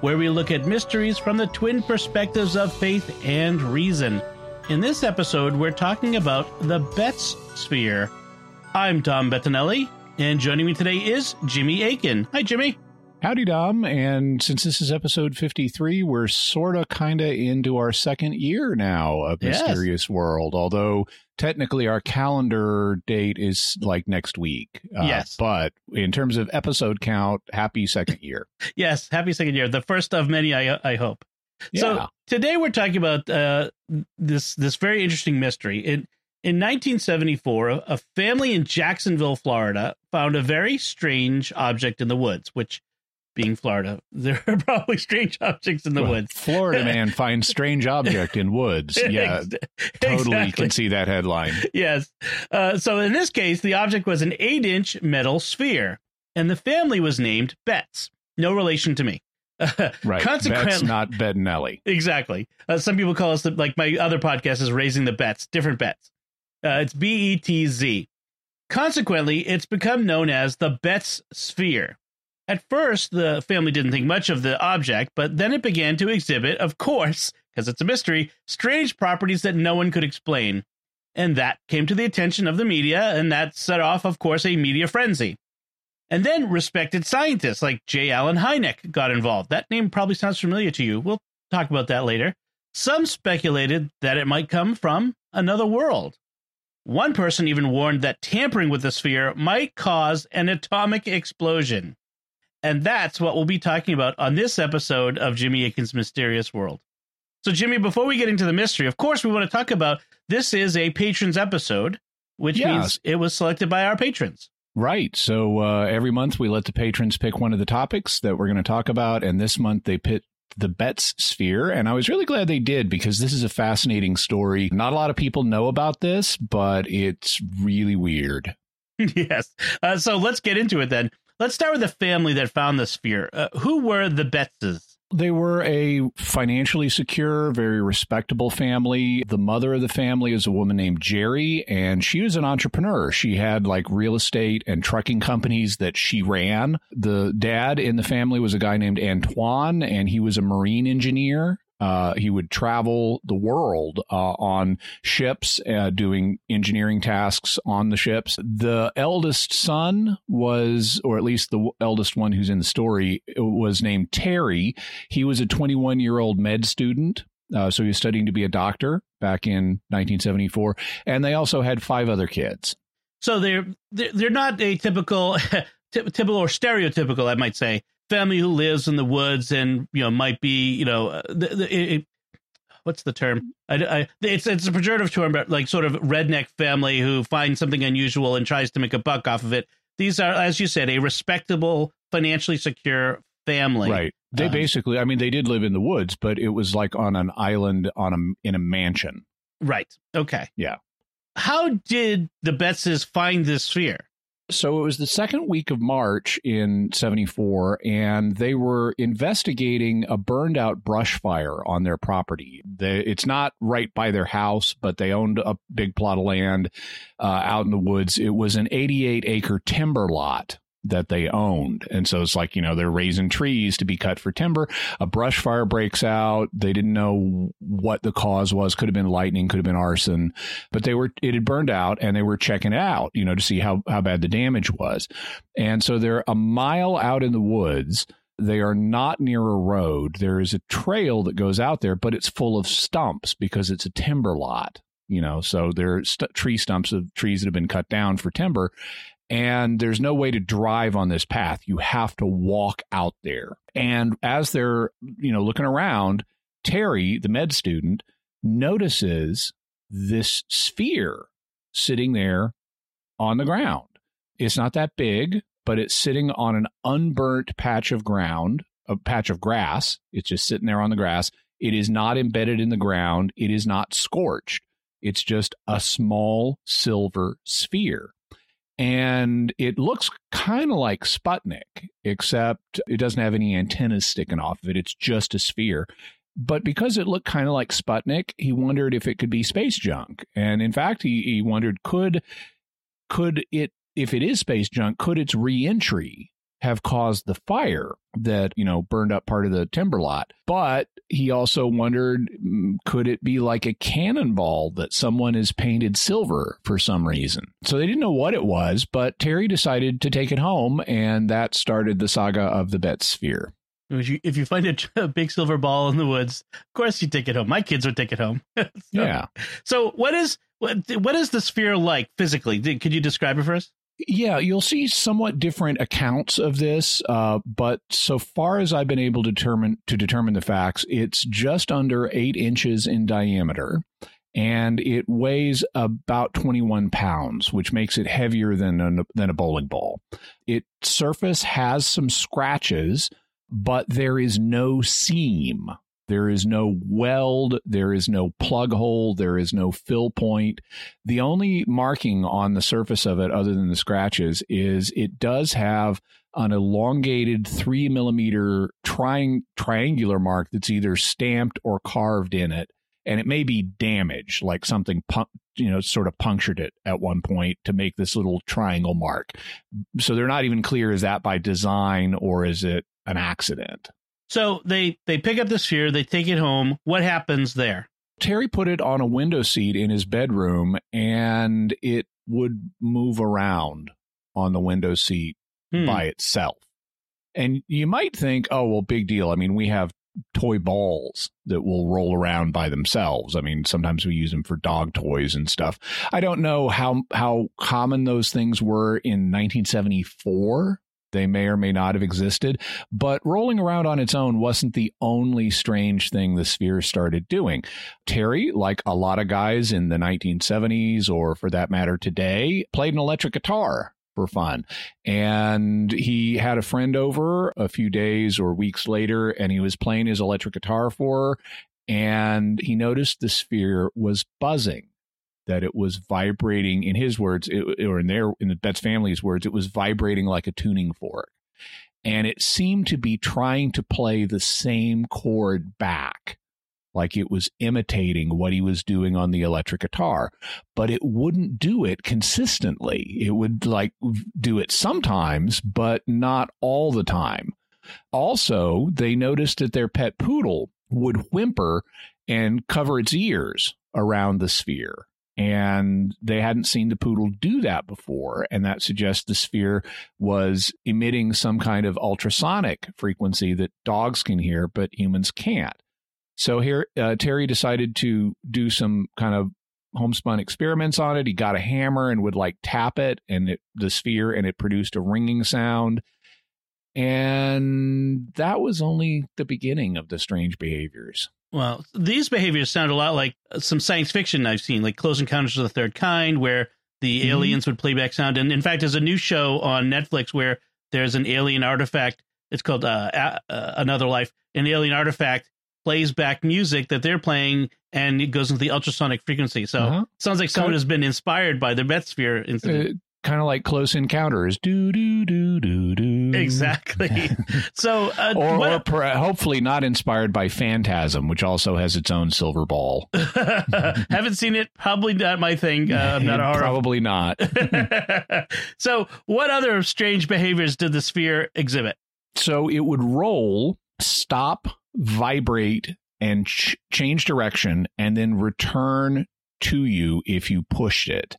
where we look at mysteries from the twin perspectives of faith and reason. In this episode, we're talking about the Betz sphere. I'm Dom Bettinelli, and joining me today is Jimmy Akin. Hi, Jimmy. Howdy, Dom. And since this is episode 53, we're sort of kind of into our second year now of Yes. Mysterious World, although technically our calendar date is like next week. Uh, Yes. But in terms of episode count, happy second year. Yes, happy second year. The first of many, I, I hope. So today we're talking about uh, this this very interesting mystery. In in 1974, a- a family in Jacksonville, Florida, found a very strange object in the woods. Which, being Florida, there are probably strange objects in the Well, woods. Florida man finds strange object in woods. Yeah, Ex- totally exactly. can see that headline. Yes. Uh, so in this case, the object was an eight-inch metal sphere, and the family was named Betz. No relation to me. Right. Consequently, That's not Bettinelli. Exactly. Uh, some people call us the, like my other podcast is raising the bets, different bets. Uh, it's B E T Z. Consequently, it's become known as the Betz sphere. At first, the family didn't think much of the object, but then it began to exhibit, of course, because it's a mystery, strange properties that no one could explain. And that came to the attention of the media, and that set off, of course, a media frenzy. And then respected scientists like J. Allen Hynek got involved. That name probably sounds familiar to you. We'll talk about that later. Some speculated that it might come from another world. One person even warned that tampering with the sphere might cause an atomic explosion. And that's what we'll be talking about on this episode of Jimmy Akin's Mysterious World. So, Jimmy, before we get into the mystery, of course, we want to talk about this is a patrons episode, which Yeah. means it was selected by our patrons. Right. So uh, every month we let the patrons pick one of the topics that we're going to talk about. And this month they picked the Betz sphere. And I was really glad they did because this is a fascinating story. Not a lot of people know about this, but it's really weird. yes. Uh, so let's get into it then. Let's start with the family that found the sphere. Uh, who were the Betzes? They were a financially secure, very respectable family. The mother of the family is a woman named Jerry, and she was an entrepreneur. She had like real estate and trucking companies that she ran. The dad in the family was a guy named Antoine, and he was a marine engineer. Uh, he would travel the world uh, on ships, uh, doing engineering tasks on the ships. The eldest son was, or at least the eldest one who's in the story, was named Terry. He was a 21 year old med student. Uh, so he was studying to be a doctor back in 1974. And they also had five other kids. So they're they're, not a typical, ty- typical or stereotypical, I might say, family who lives in the woods and you know might be you know uh, the, the, it, what's the term? I, I, it's it's a pejorative term, but like sort of redneck family who finds something unusual and tries to make a buck off of it. These are, as you said, a respectable, financially secure family. Right. They Um, basically, I mean, they did live in the woods, but it was like on an island on a in a mansion. Right. Okay. Yeah. How did the Betzes find this sphere? So it was the second week of March in 74, and they were investigating a burned out brush fire on their property. They, it's not right by their house, but they owned a big plot of land uh, out in the woods. It was an 88 acre timber lot that they owned. And so it's like, you know, they're raising trees to be cut for timber. A brush fire breaks out. They didn't know what the cause was. Could have been lightning, could have been arson, but they were, it had burned out and they were checking it out, you know, to see how, how bad the damage was. And so they're a mile out in the woods. They are not near a road. There is a trail that goes out there, but it's full of stumps because it's a timber lot, you know, so there are st- tree stumps of trees that have been cut down for timber and there's no way to drive on this path. You have to walk out there. And as they're, you know, looking around, Terry, the med student, notices this sphere sitting there on the ground. It's not that big, but it's sitting on an unburnt patch of ground, a patch of grass. It's just sitting there on the grass. It is not embedded in the ground. It is not scorched. It's just a small silver sphere. And it looks kind of like Sputnik, except it doesn't have any antennas sticking off of it. It's just a sphere. But because it looked kind of like Sputnik, he wondered if it could be space junk. And in fact, he, he wondered could could it if it is space junk, could its reentry have caused the fire that you know burned up part of the timber lot but he also wondered mm, could it be like a cannonball that someone has painted silver for some reason so they didn't know what it was but terry decided to take it home and that started the saga of the Betz sphere if you, if you find a, a, big silver ball in the woods, of course you take it home. My kids would take it home. so, yeah. So what is what what is the sphere like physically? Could you describe it for us? Yeah, you'll see somewhat different accounts of this, uh, but so far as I've been able to determine to determine the facts, it's just under eight inches in diameter, and it weighs about 21 pounds, which makes it heavier than a, than a bowling ball. Its surface has some scratches, but there is no seam. There is no weld, there is no plug hole, there is no fill point. The only marking on the surface of it, other than the scratches, is it does have an elongated three millimeter tri- triangular mark that's either stamped or carved in it. And it may be damaged, like something, you know, sort of punctured it at one point to make this little triangle mark. So they're not even clear is that by design or is it an accident? So they they pick up the sphere, they take it home. What happens there? Terry put it on a window seat in his bedroom and it would move around on the window seat hmm. by itself. And you might think, oh, well, big deal. I mean, we have toy balls that will roll around by themselves. I mean, sometimes we use them for dog toys and stuff. I don't know how how common those things were in 1974 they may or may not have existed, but rolling around on its own wasn't the only strange thing the sphere started doing. Terry, like a lot of guys in the 1970s or for that matter today, played an electric guitar for fun. And he had a friend over a few days or weeks later, and he was playing his electric guitar for her, and he noticed the sphere was buzzing that it was vibrating in his words it, or in their in the Betz family's words it was vibrating like a tuning fork. And it seemed to be trying to play the same chord back like it was imitating what he was doing on the electric guitar. But it wouldn't do it consistently. It would like do it sometimes but not all the time. Also they noticed that their pet poodle would whimper and cover its ears around the sphere and they hadn't seen the poodle do that before and that suggests the sphere was emitting some kind of ultrasonic frequency that dogs can hear but humans can't. So here uh, terry decided to do some kind of homespun experiments on it. He got a hammer and would like tap it and it, the sphere and it produced a ringing sound. And that was only the beginning of the strange behaviors well, these behaviors sound a lot like some science fiction I've seen, like Close Encounters of the Third Kind, where the mm-hmm. aliens would play back sound. And in fact, there's a new show on Netflix where there's an alien artifact. It's called uh, uh, Another Life. An alien artifact plays back music that they're playing, and it goes into the ultrasonic frequency. So uh-huh. sounds like someone has been inspired by the Betz sphere incident. Kind of like Close Encounters. Do do do do do. Exactly. so, uh, or, what, or per, hopefully not inspired by Phantasm, which also has its own silver ball. Haven't seen it. Probably not my thing. Uh, not a horror. Probably not. so, what other strange behaviors did the sphere exhibit? So it would roll, stop, vibrate, and ch- change direction, and then return to you if you pushed it.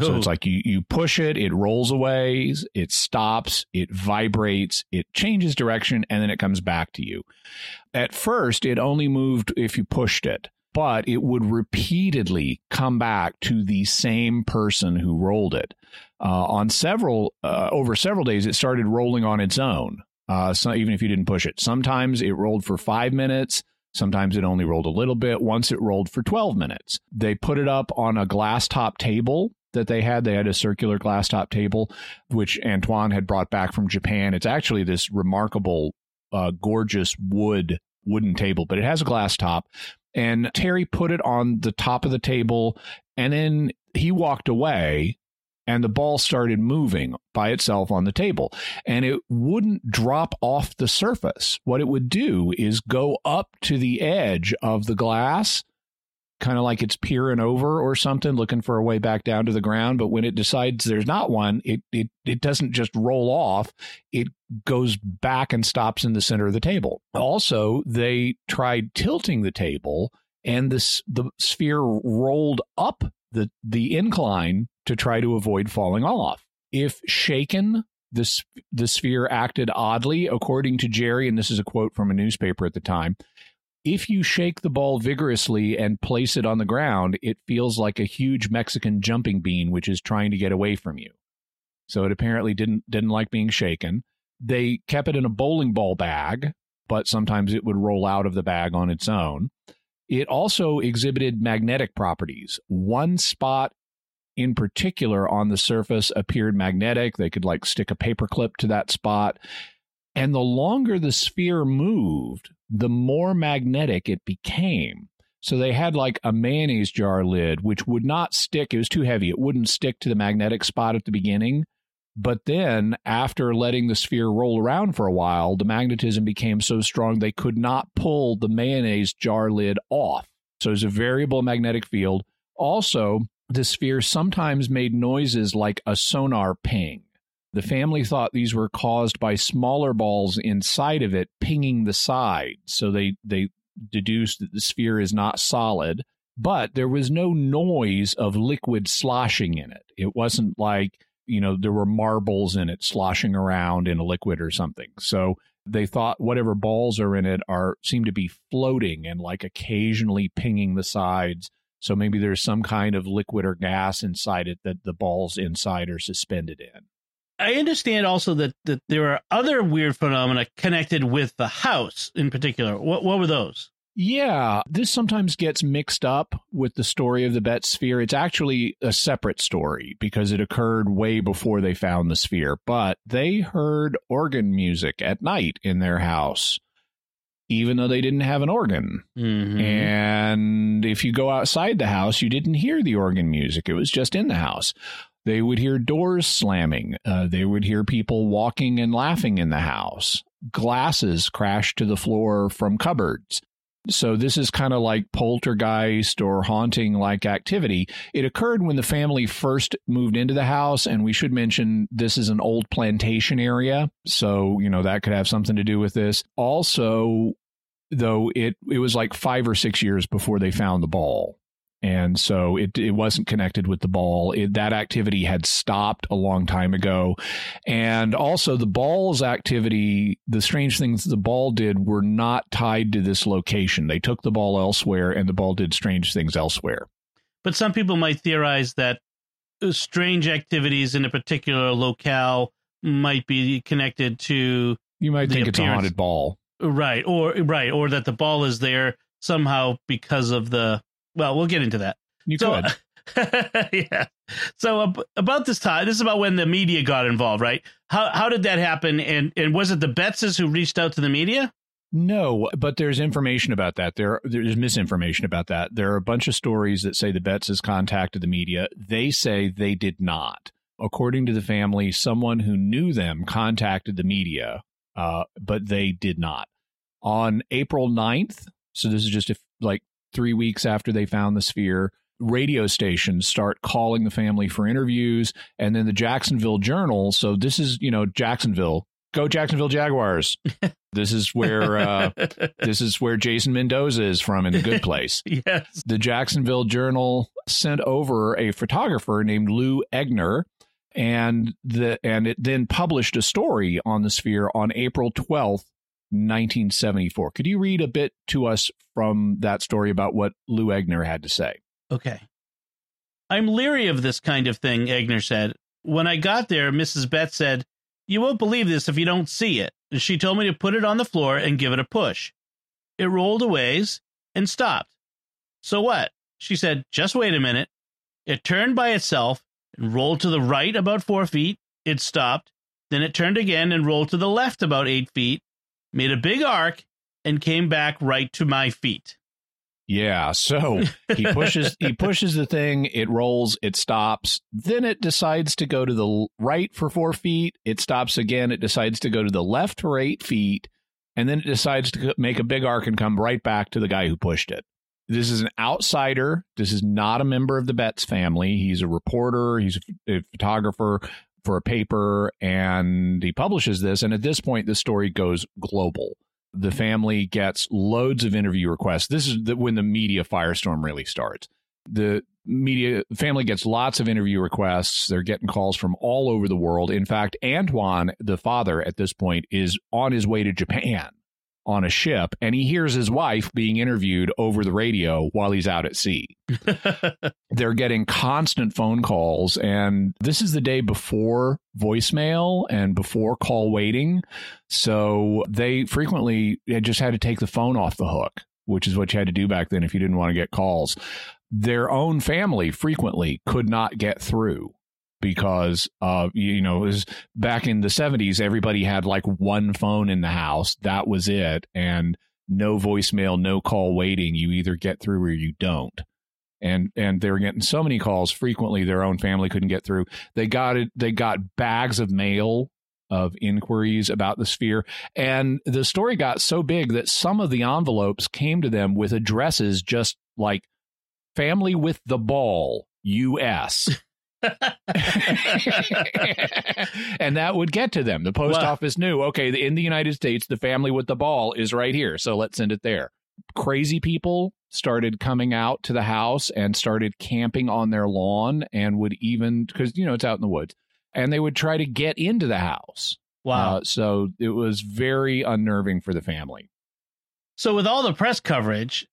So it's like you, you push it, it rolls away, it stops, it vibrates, it changes direction, and then it comes back to you. At first, it only moved if you pushed it, but it would repeatedly come back to the same person who rolled it. Uh, on several, uh, over several days, it started rolling on its own. Uh, so even if you didn't push it, sometimes it rolled for five minutes. Sometimes it only rolled a little bit. Once it rolled for 12 minutes. They put it up on a glass top table that they had. They had a circular glass top table, which Antoine had brought back from Japan. It's actually this remarkable, uh, gorgeous wood wooden table, but it has a glass top. And Terry put it on the top of the table and then he walked away and the ball started moving by itself on the table and it wouldn't drop off the surface. What it would do is go up to the edge of the glass, kind of like it's peering over or something, looking for a way back down to the ground. But when it decides there's not one, it, it, it doesn't just roll off, it goes back and stops in the center of the table. Also, they tried tilting the table and this the sphere rolled up the the incline to try to avoid falling off. If shaken, the, the sphere acted oddly, according to Jerry, and this is a quote from a newspaper at the time. If you shake the ball vigorously and place it on the ground, it feels like a huge Mexican jumping bean which is trying to get away from you. So it apparently didn't didn't like being shaken. They kept it in a bowling ball bag, but sometimes it would roll out of the bag on its own. It also exhibited magnetic properties. One spot in particular on the surface appeared magnetic. They could like stick a paperclip to that spot. And the longer the sphere moved, the more magnetic it became. So they had like a mayonnaise jar lid, which would not stick. It was too heavy. It wouldn't stick to the magnetic spot at the beginning. But then, after letting the sphere roll around for a while, the magnetism became so strong they could not pull the mayonnaise jar lid off. So it's a variable magnetic field. Also, the sphere sometimes made noises like a sonar ping. The family thought these were caused by smaller balls inside of it pinging the side. So they, they deduced that the sphere is not solid, but there was no noise of liquid sloshing in it. It wasn't like, you know, there were marbles in it sloshing around in a liquid or something. So they thought whatever balls are in it are seem to be floating and like occasionally pinging the sides so maybe there's some kind of liquid or gas inside it that the balls inside are suspended in. I understand also that, that there are other weird phenomena connected with the house in particular. What what were those? Yeah, this sometimes gets mixed up with the story of the Betz sphere. It's actually a separate story because it occurred way before they found the sphere, but they heard organ music at night in their house even though they didn't have an organ. Mm-hmm. And if you go outside the house, you didn't hear the organ music, it was just in the house. They would hear doors slamming. Uh, they would hear people walking and laughing in the house. Glasses crashed to the floor from cupboards. So this is kind of like poltergeist or haunting like activity. It occurred when the family first moved into the house and we should mention this is an old plantation area, so you know that could have something to do with this. Also though it it was like 5 or 6 years before they found the ball and so it it wasn't connected with the ball. It, that activity had stopped a long time ago, and also the ball's activity. The strange things the ball did were not tied to this location. They took the ball elsewhere, and the ball did strange things elsewhere. But some people might theorize that uh, strange activities in a particular locale might be connected to. You might think it's a haunted ball, right? Or right, or that the ball is there somehow because of the well, we'll get into that. You so, could. yeah. So uh, about this time, this is about when the media got involved, right? How how did that happen? And and was it the Betzes who reached out to the media? No, but there's information about that. There there's misinformation about that. There are a bunch of stories that say the Betzes contacted the media. They say they did not. According to the family, someone who knew them contacted the media, uh, but they did not. On April 9th, so this is just if, like three weeks after they found the sphere, radio stations start calling the family for interviews. And then the Jacksonville Journal. So this is, you know, Jacksonville. Go Jacksonville Jaguars. this is where uh, this is where Jason Mendoza is from in the good place. yes. The Jacksonville Journal sent over a photographer named Lou Egner and the and it then published a story on the sphere on April 12th 1974. Could you read a bit to us from that story about what Lou Egner had to say? Okay. I'm leery of this kind of thing, Egner said. When I got there, Mrs. Betz said, You won't believe this if you don't see it. She told me to put it on the floor and give it a push. It rolled a ways and stopped. So what? She said, Just wait a minute. It turned by itself and rolled to the right about four feet. It stopped. Then it turned again and rolled to the left about eight feet made a big arc, and came back right to my feet. Yeah, so he pushes he pushes the thing, it rolls, it stops. Then it decides to go to the right for 4 feet, it stops again, it decides to go to the left for 8 feet, and then it decides to make a big arc and come right back to the guy who pushed it. This is an outsider. This is not a member of the Betz family. He's a reporter, he's a photographer for a paper, and he publishes this. And at this point, the story goes global. The family gets loads of interview requests. This is the, when the media firestorm really starts. The media family gets lots of interview requests. They're getting calls from all over the world. In fact, Antoine, the father at this point, is on his way to Japan on a ship and he hears his wife being interviewed over the radio while he's out at sea. They're getting constant phone calls and this is the day before voicemail and before call waiting. So they frequently just had to take the phone off the hook, which is what you had to do back then if you didn't want to get calls. Their own family frequently could not get through because uh you know was back in the 70s everybody had like one phone in the house. That was it. And no voicemail no call waiting. You either get through or you don't. And and they were getting so many calls frequently their own family couldn't get through. They got it they got bags of mail of inquiries about the sphere. And the story got so big that some of the envelopes came to them with addresses just like family with the ball us and that would get to them. The post wow. office knew, okay, in the United States, the family with the ball is right here. So let's send it there. Crazy people started coming out to the house and started camping on their lawn and would even, because, you know, it's out in the woods, and they would try to get into the house. Wow. Uh, so it was very unnerving for the family. So, with all the press coverage,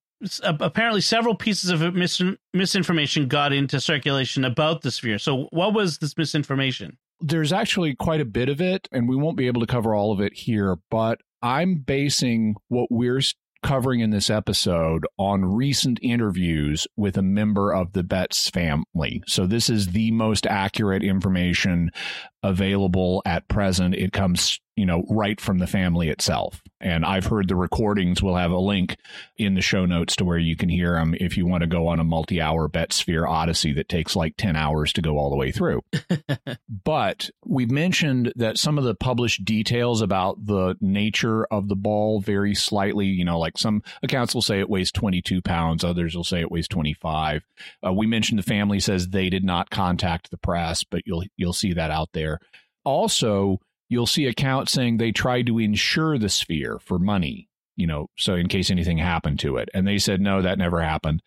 Uh, apparently several pieces of mis- misinformation got into circulation about the sphere. So, what was this misinformation? There's actually quite a bit of it, and we won't be able to cover all of it here, but I'm basing what we're covering in this episode on recent interviews with a member of the Betz family. So, this is the most accurate information available at present. It comes you know, right from the family itself. And I've heard the recordings. We'll have a link in the show notes to where you can hear them if you want to go on a multi hour Betz sphere Odyssey that takes like 10 hours to go all the way through. but we've mentioned that some of the published details about the nature of the ball vary slightly. You know, like some accounts will say it weighs 22 pounds, others will say it weighs 25. Uh, we mentioned the family says they did not contact the press, but you'll, you'll see that out there. Also, you'll see accounts saying they tried to insure the sphere for money, you know, so in case anything happened to it. And they said, no, that never happened.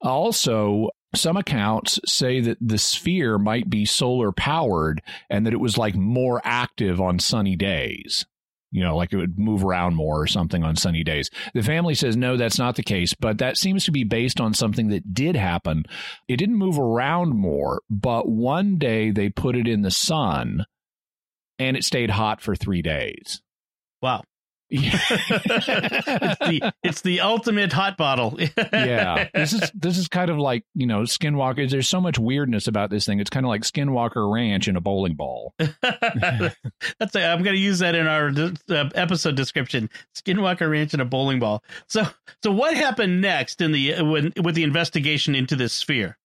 Also, some accounts say that the sphere might be solar powered and that it was like more active on sunny days. You know, like it would move around more or something on sunny days. The family says, no, that's not the case, but that seems to be based on something that did happen. It didn't move around more, but one day they put it in the sun and it stayed hot for three days. Wow. it's, the, it's the ultimate hot bottle. yeah, this is this is kind of like you know Skinwalker. There's so much weirdness about this thing. It's kind of like Skinwalker Ranch in a bowling ball. That's a, I'm going to use that in our uh, episode description. Skinwalker Ranch in a bowling ball. So so what happened next in the when with the investigation into this sphere?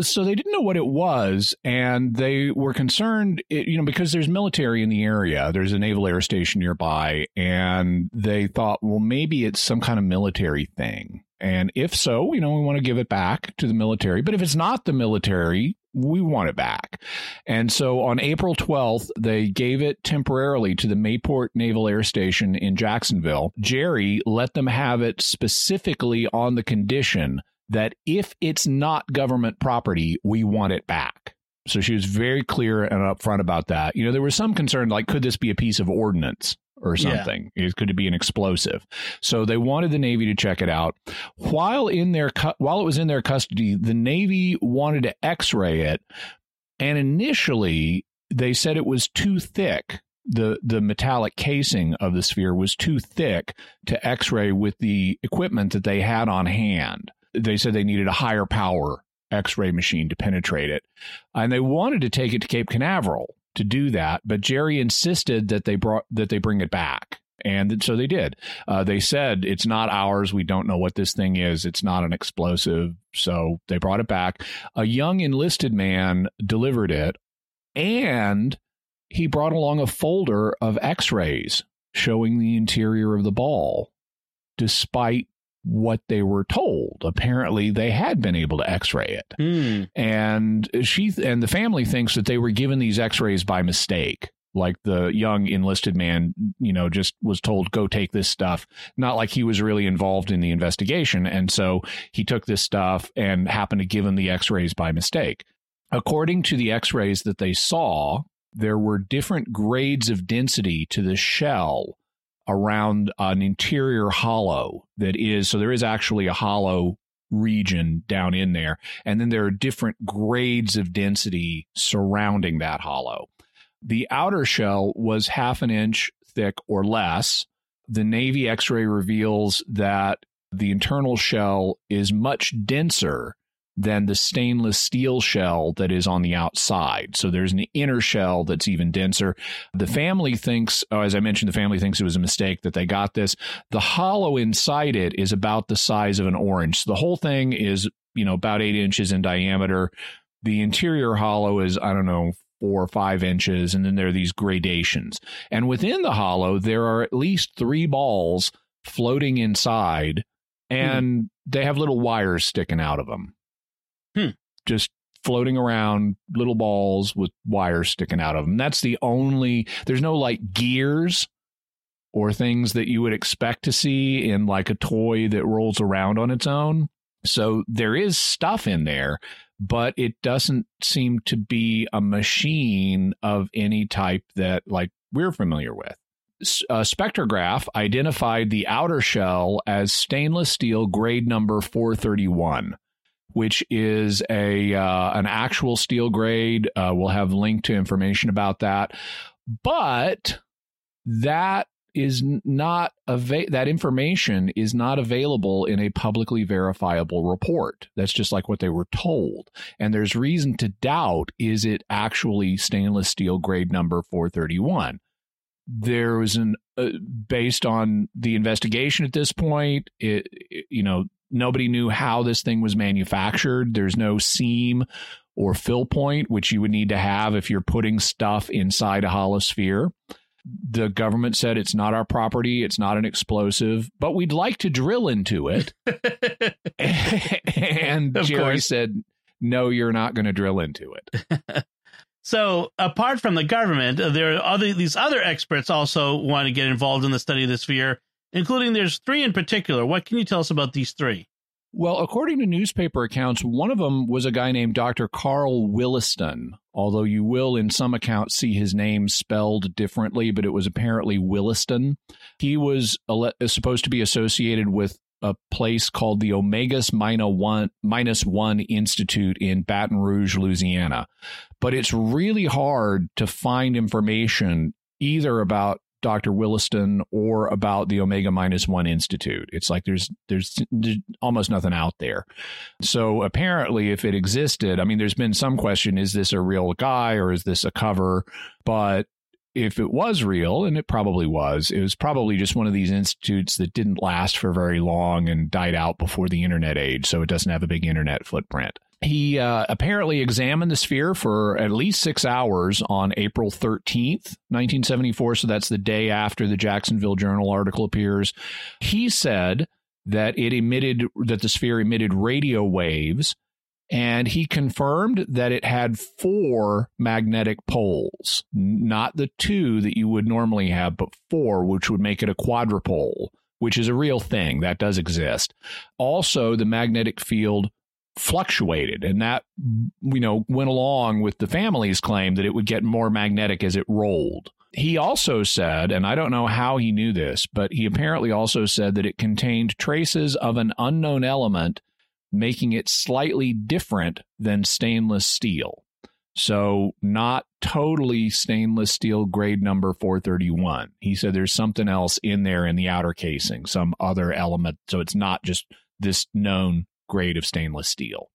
So they didn't know what it was and they were concerned you know because there's military in the area there's a naval air station nearby and they thought well maybe it's some kind of military thing and if so you know we want to give it back to the military but if it's not the military we want it back. And so on April 12th, they gave it temporarily to the Mayport Naval Air Station in Jacksonville. Jerry let them have it specifically on the condition that if it's not government property, we want it back. So she was very clear and upfront about that. You know, there was some concern like, could this be a piece of ordnance? or something. Yeah. It could be an explosive. So they wanted the Navy to check it out. While in their cu- while it was in their custody, the Navy wanted to X-ray it, and initially they said it was too thick. the The metallic casing of the sphere was too thick to X-ray with the equipment that they had on hand they said they needed a higher power X-ray machine to penetrate it, and they wanted to take it to Cape Canaveral to do that, but Jerry insisted that they brought that they bring it back. And so they did. Uh, they said, it's not ours. We don't know what this thing is. It's not an explosive. So they brought it back. A young enlisted man delivered it, and he brought along a folder of x rays showing the interior of the ball, despite what they were told. Apparently, they had been able to X-ray it, Hmm. and she and the family thinks that they were given these X-rays by mistake. Like the young enlisted man, you know, just was told go take this stuff. Not like he was really involved in the investigation, and so he took this stuff and happened to give him the X-rays by mistake. According to the X-rays that they saw, there were different grades of density to the shell around an interior hollow that is so there is actually a hollow region down in there. And then there are different grades of density surrounding that hollow. The outer shell was half an inch thick or less. The navy x-ray reveals that the internal shell is much denser than the stainless steel shell that is on the outside. So there's an inner shell that's even denser. The family thinks, oh, as I mentioned, the family thinks it was a mistake that they got this. The hollow inside it is about the size of an orange. So the whole thing is, you know, about eight inches in diameter. The interior hollow is, I don't know, four or five inches, and then there are these gradations. And within the hollow, there are at least three balls floating inside, and hmm. they have little wires sticking out of them Hmm. Just floating around, little balls with wires sticking out of them. That's the only, there's no like gears or things that you would expect to see in like a toy that rolls around on its own. So there is stuff in there, but it doesn't seem to be a machine of any type that like we're familiar with. A spectrograph identified the outer shell as stainless steel grade number 431 which is a uh, an actual steel grade. Uh, we'll have link to information about that, but that is not ava- that information is not available in a publicly verifiable report. That's just like what they were told, and there's reason to doubt: is it actually stainless steel grade number 431? There was an uh, based on the investigation at this point. It, it you know Nobody knew how this thing was manufactured. There's no seam or fill point, which you would need to have if you're putting stuff inside a hollow sphere. The government said it's not our property, it's not an explosive, but we'd like to drill into it. and Of Jerry course. said, no, you're not going to drill into it. So, apart from the government, there are other these other experts also want to get involved in the study of the sphere, including there's three in particular. What can you tell us about these three? Well, according to newspaper accounts, one of them was a guy named Dr. Carl Williston, although you will, in some accounts, see his name spelled differently, but it was apparently Williston. He was supposed to be associated with a place called the Omegas Minus One, Minus One Institute in Baton Rouge, Louisiana. But it's really hard to find information either about Dr. Williston or about the Omega Minus One Institute. It's like there's, there's there's almost nothing out there. So apparently, if it existed, I mean, there's been some question: is this a real guy or is this a cover? But if it was real, and it probably was, it was probably just one of these institutes that didn't last for very long and died out before the internet age, so it doesn't have a big internet footprint. He uh, apparently examined the sphere for at least six hours on April 13th, 1974. So that's the day after the Jacksonville Journal article appears. He said that it emitted, that the sphere emitted radio waves and he confirmed that it had four magnetic poles, not the two that you would normally have, but four, which would make it a quadrupole, which is a real thing that does exist. Also, the magnetic field fluctuated and that you know went along with the family's claim that it would get more magnetic as it rolled he also said and i don't know how he knew this but he apparently also said that it contained traces of an unknown element making it slightly different than stainless steel. So, not totally stainless steel grade number 431. He said there's something else in there in the outer casing, some other element. So, it's not just this known grade of stainless steel.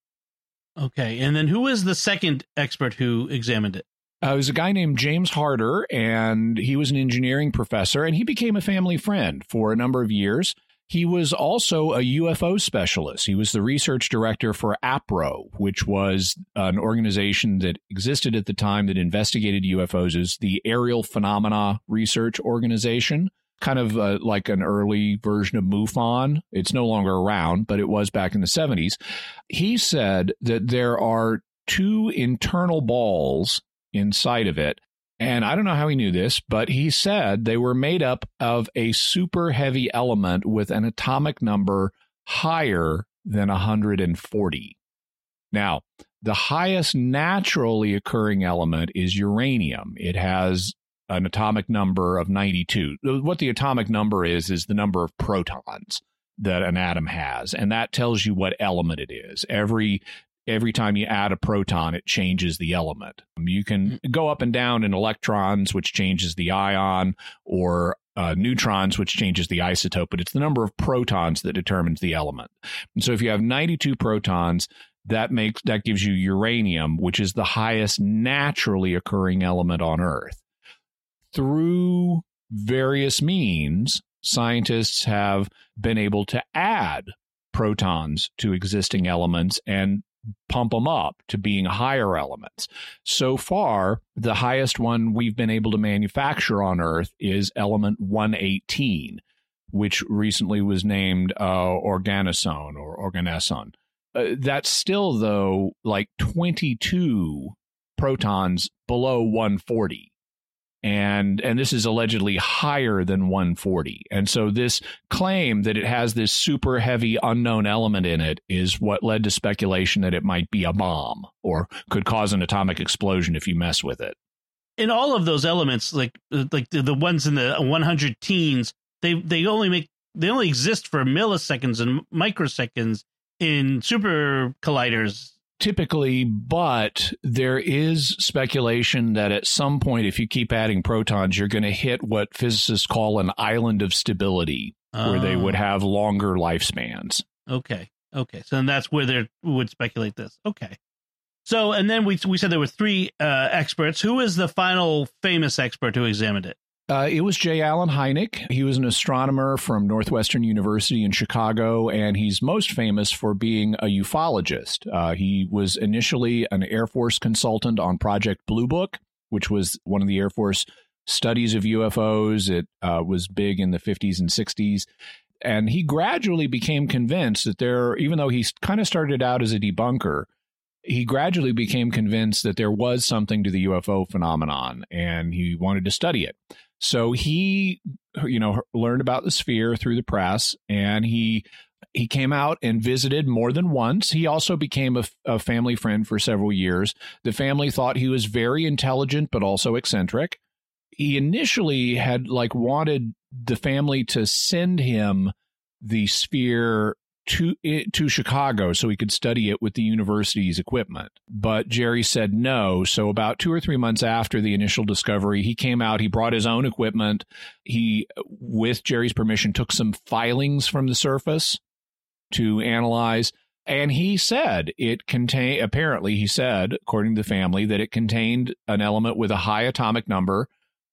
Okay, and then who is the second expert who examined it? Uh, it was a guy named James Harder, and he was an engineering professor, and he became a family friend for a number of years. He was also a UFO specialist. He was the research director for APRO, which was an organization that existed at the time that investigated UFOs as the Aerial Phenomena Research Organization, kind of uh, like an early version of MUFON. It's no longer around, but it was back in the 70s. He said that there are two internal balls inside of it and I don't know how he knew this, but he said they were made up of a super heavy element with an atomic number higher than 140. Now, the highest naturally occurring element is uranium. It has an atomic number of 92. What the atomic number is, is the number of protons that an atom has. And that tells you what element it is. Every every time you add a proton, it changes the element. You can go up and down in electrons, which changes the ion, or uh, neutrons, which changes the isotope, but it's the number of protons that determines the element. And so if you have 92 protons, that makes that gives you uranium, which is the highest naturally occurring element on Earth. Through various means, scientists have been able to add protons to existing elements and pump them up to being higher elements. So far, the highest one we've been able to manufacture on Earth is element 118, which recently was named uh, organosone or oganesson. Uh, that's still, though, like 22 protons below 140 and and this is allegedly higher than 140 and so this claim that it has this super heavy unknown element in it is what led to speculation that it might be a bomb or could cause an atomic explosion if you mess with it. In all of those elements like like the, the ones in the 100 teens they they only make they only exist for milliseconds and microseconds in super colliders typically, but there is speculation that at some point, if you keep adding protons, you're going to hit what physicists call an island of stability, where they would oh. have longer lifespans. Okay. Okay. So then that's where they would speculate this. Okay. So, and then we, we said there were three uh, experts. Who is the final famous expert who examined it? Uh, it was J. Allen Hynek. He was an astronomer from Northwestern University in Chicago, and he's most famous for being a ufologist. Uh, he was initially an Air Force consultant on Project Blue Book, which was one of the Air Force studies of UFOs. It uh, was big in the 50s and 60s. And he gradually became convinced that there, even though he kind of started out as a debunker, he gradually became convinced that there was something to the UFO phenomenon and he wanted to study it. So he, you know, learned about the sphere through the press, and he he came out and visited more than once. He also became a, a, family friend for several years. The family thought he was very intelligent, but also eccentric. He initially had like wanted the family to send him the sphere to eh, to Chicago so he could study it with the university's equipment. But Jerry said no. So about two or three months after the initial discovery, he came out. He brought his own equipment. He, with Jerry's permission, took some filings from the surface to analyze. And he said it contained, apparently, he said, according to the family, that it contained an element with a high atomic number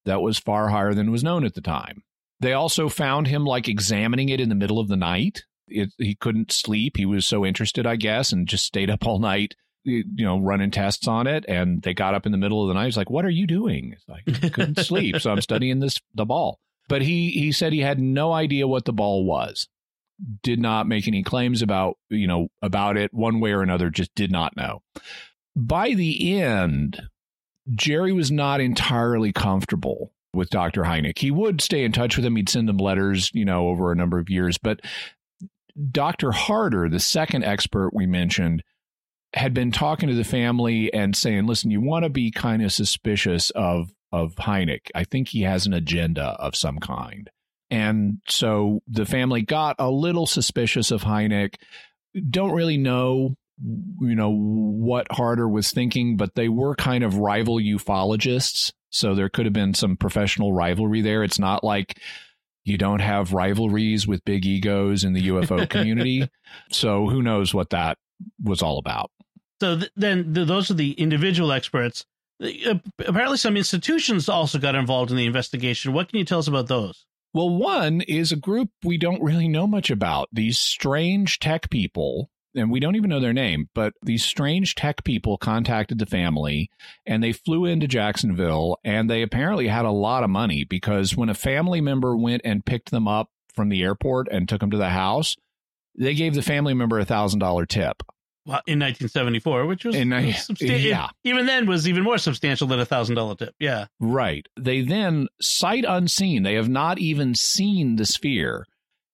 that was far higher than was known at the time. They also found him like examining it in the middle of the night it, he couldn't sleep. He was so interested, I guess, and just stayed up all night, you know, running tests on it. And they got up in the middle of the night. He's like, "What are you doing?" It's like, I couldn't sleep, so I'm studying this the ball. But he he said he had no idea what the ball was. Did not make any claims about you know about it one way or another. Just did not know. By the end, Jerry was not entirely comfortable with Dr. Hynek. He would stay in touch with him. He'd send him letters, you know, over a number of years, but Dr. Harder, the second expert we mentioned, had been talking to the family and saying, listen, you want to be kind of suspicious of of Hynek. I think he has an agenda of some kind. And so the family got a little suspicious of Hynek. Don't really know, you know, what Harder was thinking, but they were kind of rival ufologists. So there could have been some professional rivalry there. It's not like you don't have rivalries with big egos in the UFO community. so who knows what that was all about. So th- then th- those are the individual experts. Uh, Apparently, some institutions also got involved in the investigation. What can you tell us about those? Well, one is a group we don't really know much about. These strange tech people, and we don't even know their name, but these strange tech people contacted the family and they flew into Jacksonville and they apparently had a lot of money because when a family member went and picked them up from the airport and took them to the house, they gave the family member a thousand dollar tip. Well, in 1974, which was In, substan- yeah. even then was even more substantial than a thousand dollar tip. Yeah. Right. They then, sight unseen, they have not even seen the sphere.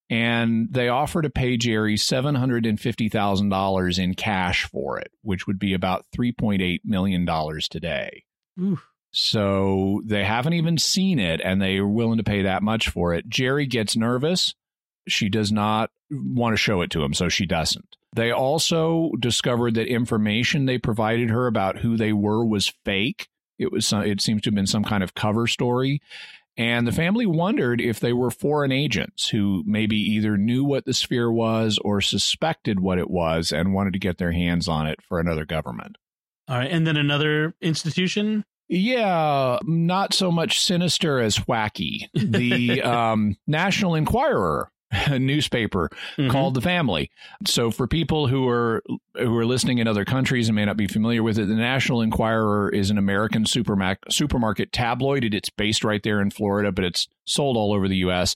And they offer to pay Gerri $750,000 in cash for it, which would be about $3.8 million today. Oof. So they haven't even seen it and they are willing to pay that much for it. Jerry gets nervous. She does not want to show it to him, so she doesn't. They also discovered that information they provided her about who they were was fake. It was some, it seems to have been some kind of cover story. And the family wondered if they were foreign agents who maybe either knew what the sphere was or suspected what it was and wanted to get their hands on it for another government. All right. And then another institution. Yeah, not so much sinister as wacky. The um, National Enquirer newspaper Mhm. called The Family. So for people who are who are listening in other countries and may not be familiar with it, the National Enquirer is an American supermac- supermarket tabloid. It- It's based right there in Florida, but it's sold all over the U.S.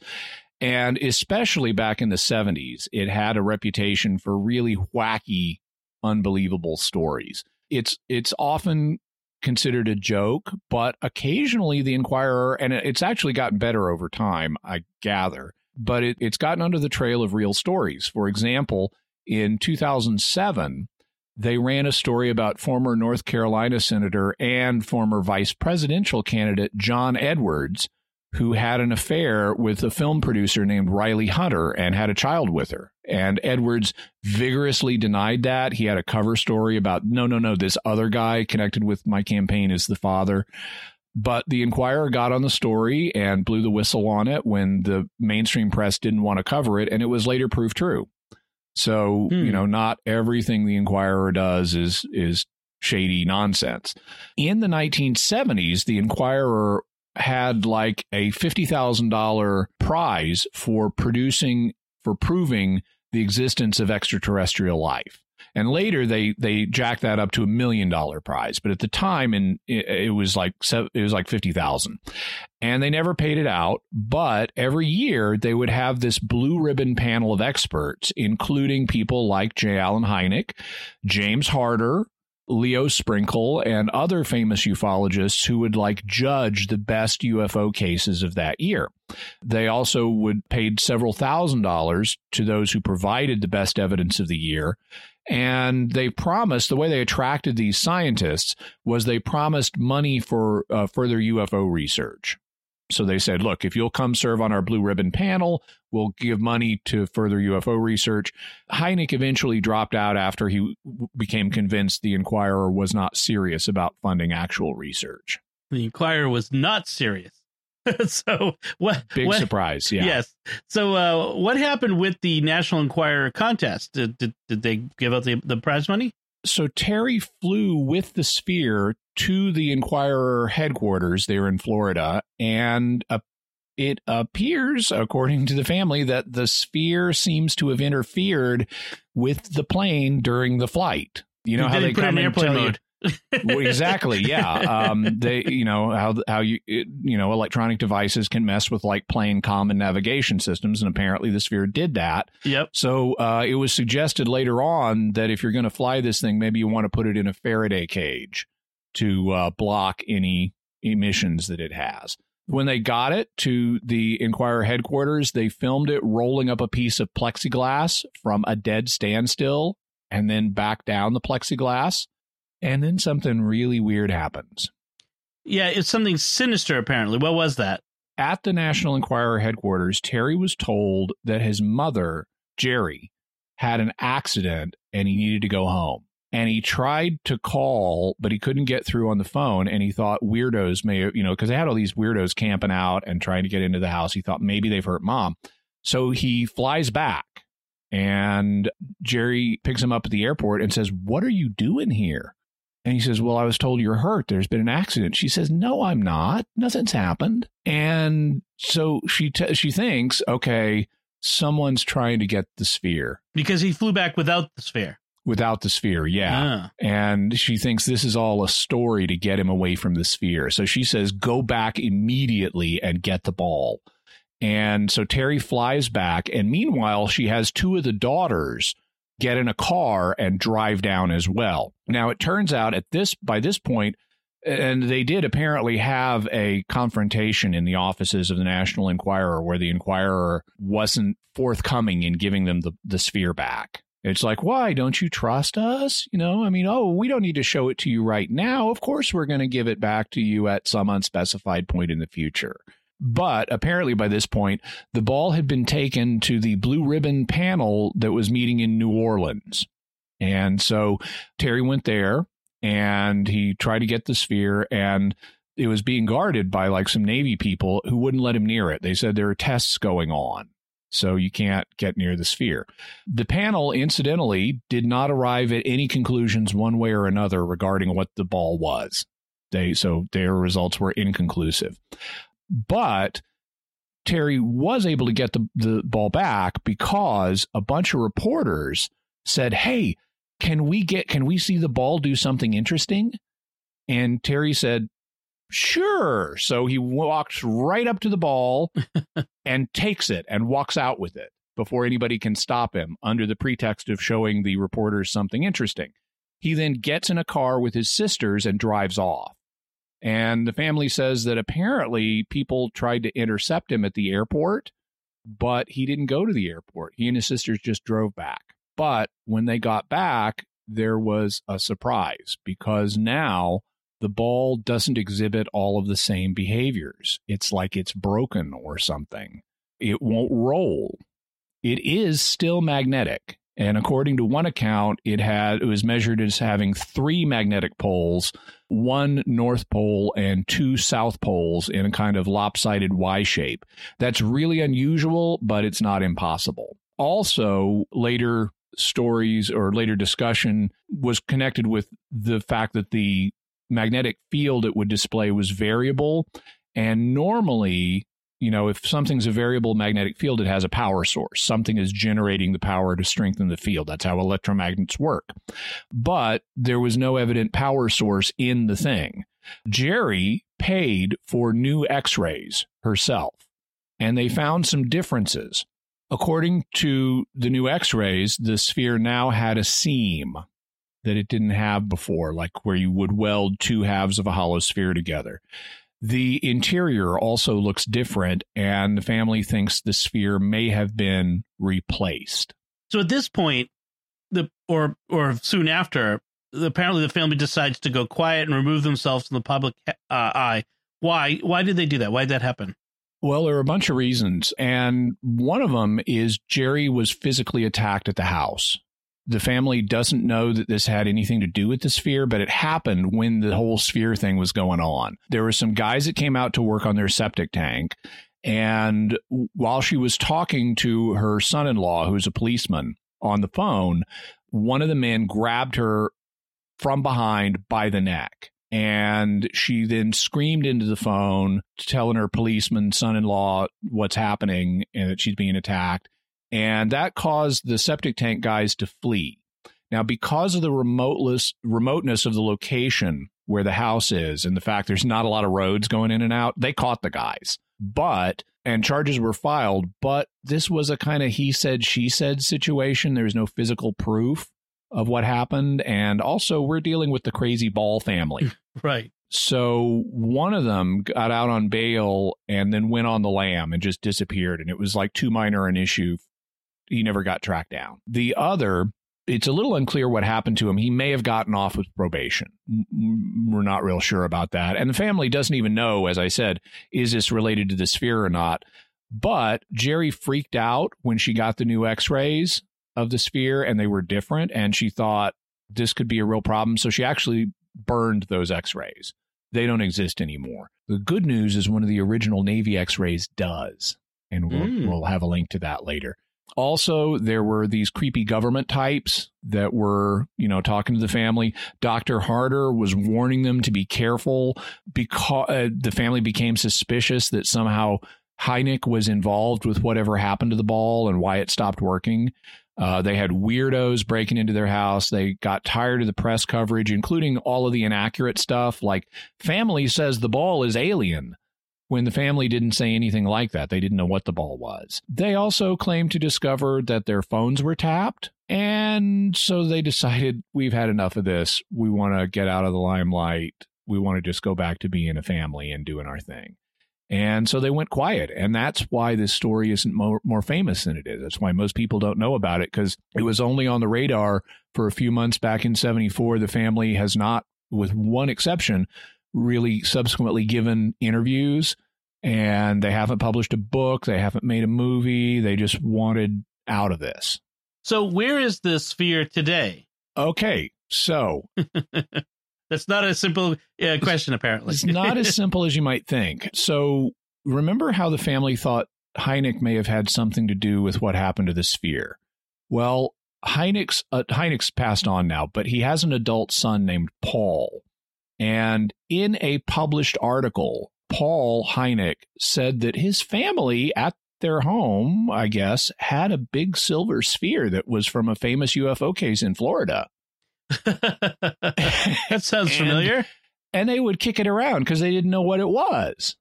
And especially back in the 70s, it had a reputation for really wacky, unbelievable stories. It's it's often considered a joke, but occasionally the Enquirer, and it's actually gotten better over time, I gather, but it, it's gotten under the trail of real stories. For example, in 2007, they ran a story about former North Carolina Senator and former vice presidential candidate John Edwards, who had an affair with a film producer named Rielle Hunter and had a child with her. And Edwards vigorously denied that. He had a cover story about, no, no, no, this other guy connected with my campaign is the father. But the Enquirer got on the story and blew the whistle on it when the mainstream press didn't want to cover it, and it was later proved true. So, Hmm. you know, not everything the Enquirer does is is shady nonsense. In the 1970s, the Enquirer had like a $50,000 prize for producing for proving the existence of extraterrestrial life. And later they they jacked that up to a million dollar prize, but at the time and it, was like it was like 50,000. And they never paid it out, but every year they would have this blue ribbon panel of experts including people like J. Allen Hynek, James Harder, Leo Sprinkle and other famous ufologists who would like judge the best UFO cases of that year. They also would paid several thousand dollars to those who provided the best evidence of the year. And they promised the way they attracted these scientists was they promised money for uh, further UFO research. So they said, look, if you'll come serve on our blue ribbon panel, we'll give money to further UFO research. Hynek eventually dropped out after he became convinced the Enquirer was not serious about funding actual research. The Enquirer was not serious. so what? Big what, surprise. Yeah. Yes. So uh, what happened with the National Enquirer contest? Did, did, did they give out the, the prize money? So Terry flew with the sphere to the Enquirer headquarters there in Florida, and uh, it appears, according to the family, that the sphere seems to have interfered with the plane during the flight. You know Did how they they put it come in and airplane tell you- mode? Well, exactly. Yeah. Um, they, you know, how, how you, it, you know, electronic devices can mess with like plane common navigation systems. And apparently the sphere did that. Yep. So, uh, it was suggested later on that if you're going to fly this thing, maybe you want to put it in a Faraday cage to, uh, block any emissions that it has. When they got it to the Enquirer headquarters, they filmed it rolling up a piece of plexiglass from a dead standstill and then back down the plexiglass. And then something really weird happens. Yeah, it's something sinister, apparently. What was that? At the National Enquirer headquarters, Terry was told that his mother, Gerri, had an accident and he needed to go home. And he tried to call, but he couldn't get through on the phone. And he thought weirdos may, you know, because they had all these weirdos camping out and trying to get into the house. He thought maybe they've hurt mom. So he flies back and Gerri picks him up at the airport and says, What are you doing here? And he says, Well, I was told you're hurt. There's been an accident. She says, No, I'm not. Nothing's happened. And so she t- she thinks, okay, someone's trying to get the sphere because he flew back without the sphere. Without the sphere, yeah. Ah. And she thinks this is all a story to get him away from the sphere. So she says, Go back immediately and get the ball. And so Terry flies back. And meanwhile, she has two of the daughters get in a car and drive down as well. Now, it turns out at this, by this point, and they did apparently have a confrontation in the offices of the National Enquirer where the Enquirer wasn't forthcoming in giving them the, the sphere back. It's like, why don't you trust us? You know, I mean, oh, we don't need to show it to you right now. Of course, we're going to give it back to you at some unspecified point in the future. But apparently, by this point, the ball had been taken to the Blue Ribbon panel that was meeting in New Orleans. And so Terry went there and he tried to get the sphere, and it was being guarded by like some Navy people who wouldn't let him near it. They said there are tests going on. So you can't get near the sphere. The panel, incidentally, did not arrive at any conclusions one way or another regarding what the ball was. They so their results were inconclusive. But Terry was able to get the, the ball back because a bunch of reporters said, Hey, can we get can we see the ball do something interesting? And Terry said, Sure. So he walks right up to the ball and takes it and walks out with it before anybody can stop him under the pretext of showing the reporters something interesting. He then gets in a car with his sisters and drives off. And the family says that apparently people tried to intercept him at the airport, but he didn't go to the airport. He and his sisters just drove back. But when they got back, there was a surprise because now the ball doesn't exhibit all of the same behaviors. It's like it's broken or something. It won't roll. It is still magnetic. And according to one account, it had it was measured as having three magnetic poles, one north pole and two south poles in a kind of lopsided Y shape. That's really unusual, but it's not impossible. Also, later stories or later discussion was connected with the fact that the magnetic field it would display was variable. And normally, you know, if something's a variable magnetic field, it has a power source. Something is generating the power to strengthen the field. That's how electromagnets work. But there was no evident power source in the thing. Gerri paid for new x rays herself, and they found some differences. According to the new x rays, the sphere now had a seam that it didn't have before, like where you would weld two halves of a hollow sphere together. The interior also looks different, and the family thinks the sphere may have been replaced. So at this point, the or or soon after, apparently the family decides to go quiet and remove themselves from the public uh, eye. Why? Why did they do that? Why did that happen? Well, there are a bunch of reasons, and one of them is Gerri was physically attacked at the house the family doesn't know that this had anything to do with the sphere, but it happened when the whole sphere thing was going on. There were some guys that came out to work on their septic tank. And while she was talking to her son in law, who's a policeman, on the phone, one of the men grabbed her from behind by the neck. And she then screamed into the phone, telling her policeman son in law what's happening and that she's being attacked and that caused the septic tank guys to flee. Now, because of the remoteless remoteness of the location where the house is and the fact there's not a lot of roads going in and out, they caught the guys. But and charges were filed, but this was a kind of he said she said situation. There's no physical proof of what happened and also we're dealing with the crazy ball family. right. So one of them got out on bail and then went on the lam and just disappeared and it was like too minor an issue he never got tracked down. The other, it's a little unclear what happened to him. He may have gotten off with probation. We're not real sure about that. And the family doesn't even know, as I said, is this related to the sphere or not. But Gerri freaked out when she got the new x rays of the sphere and they were different. And she thought this could be a real problem. So she actually burned those x rays. They don't exist anymore. The good news is one of the original Navy x rays does. And we'll, mm. we'll have a link to that later. Also, there were these creepy government types that were, you know, talking to the family. Dr. Harder was warning them to be careful because uh, the family became suspicious that somehow Hynek was involved with whatever happened to the ball and why it stopped working. Uh, they had weirdos breaking into their house. They got tired of the press coverage, including all of the inaccurate stuff like family says the ball is alien when the family didn't say anything like that. They didn't know what the ball was. They also claimed to discover that their phones were tapped. And so they decided we've had enough of this. We want to get out of the limelight. We want to just go back to being a family and doing our thing. And so they went quiet. And that's why this story isn't more, more famous than it is. That's why most people don't know about it because it was only on the radar for a few months back in 74. The family has not, with one exception, really subsequently given interviews and they haven't published a book. They haven't made a movie. They just wanted out of this. So, where is the sphere today? Okay. So, that's not a simple uh, question, apparently. it's not as simple as you might think. So, remember how the family thought Hynek may have had something to do with what happened to the sphere? Well, Hynek's, uh, Hynek's passed on now, but he has an adult son named Paul. And in a published article, Paul Hynek said that his family at their home, I guess, had a big silver sphere that was from a famous UFO case in Florida. that sounds familiar. And they would kick it around because they didn't know what it was.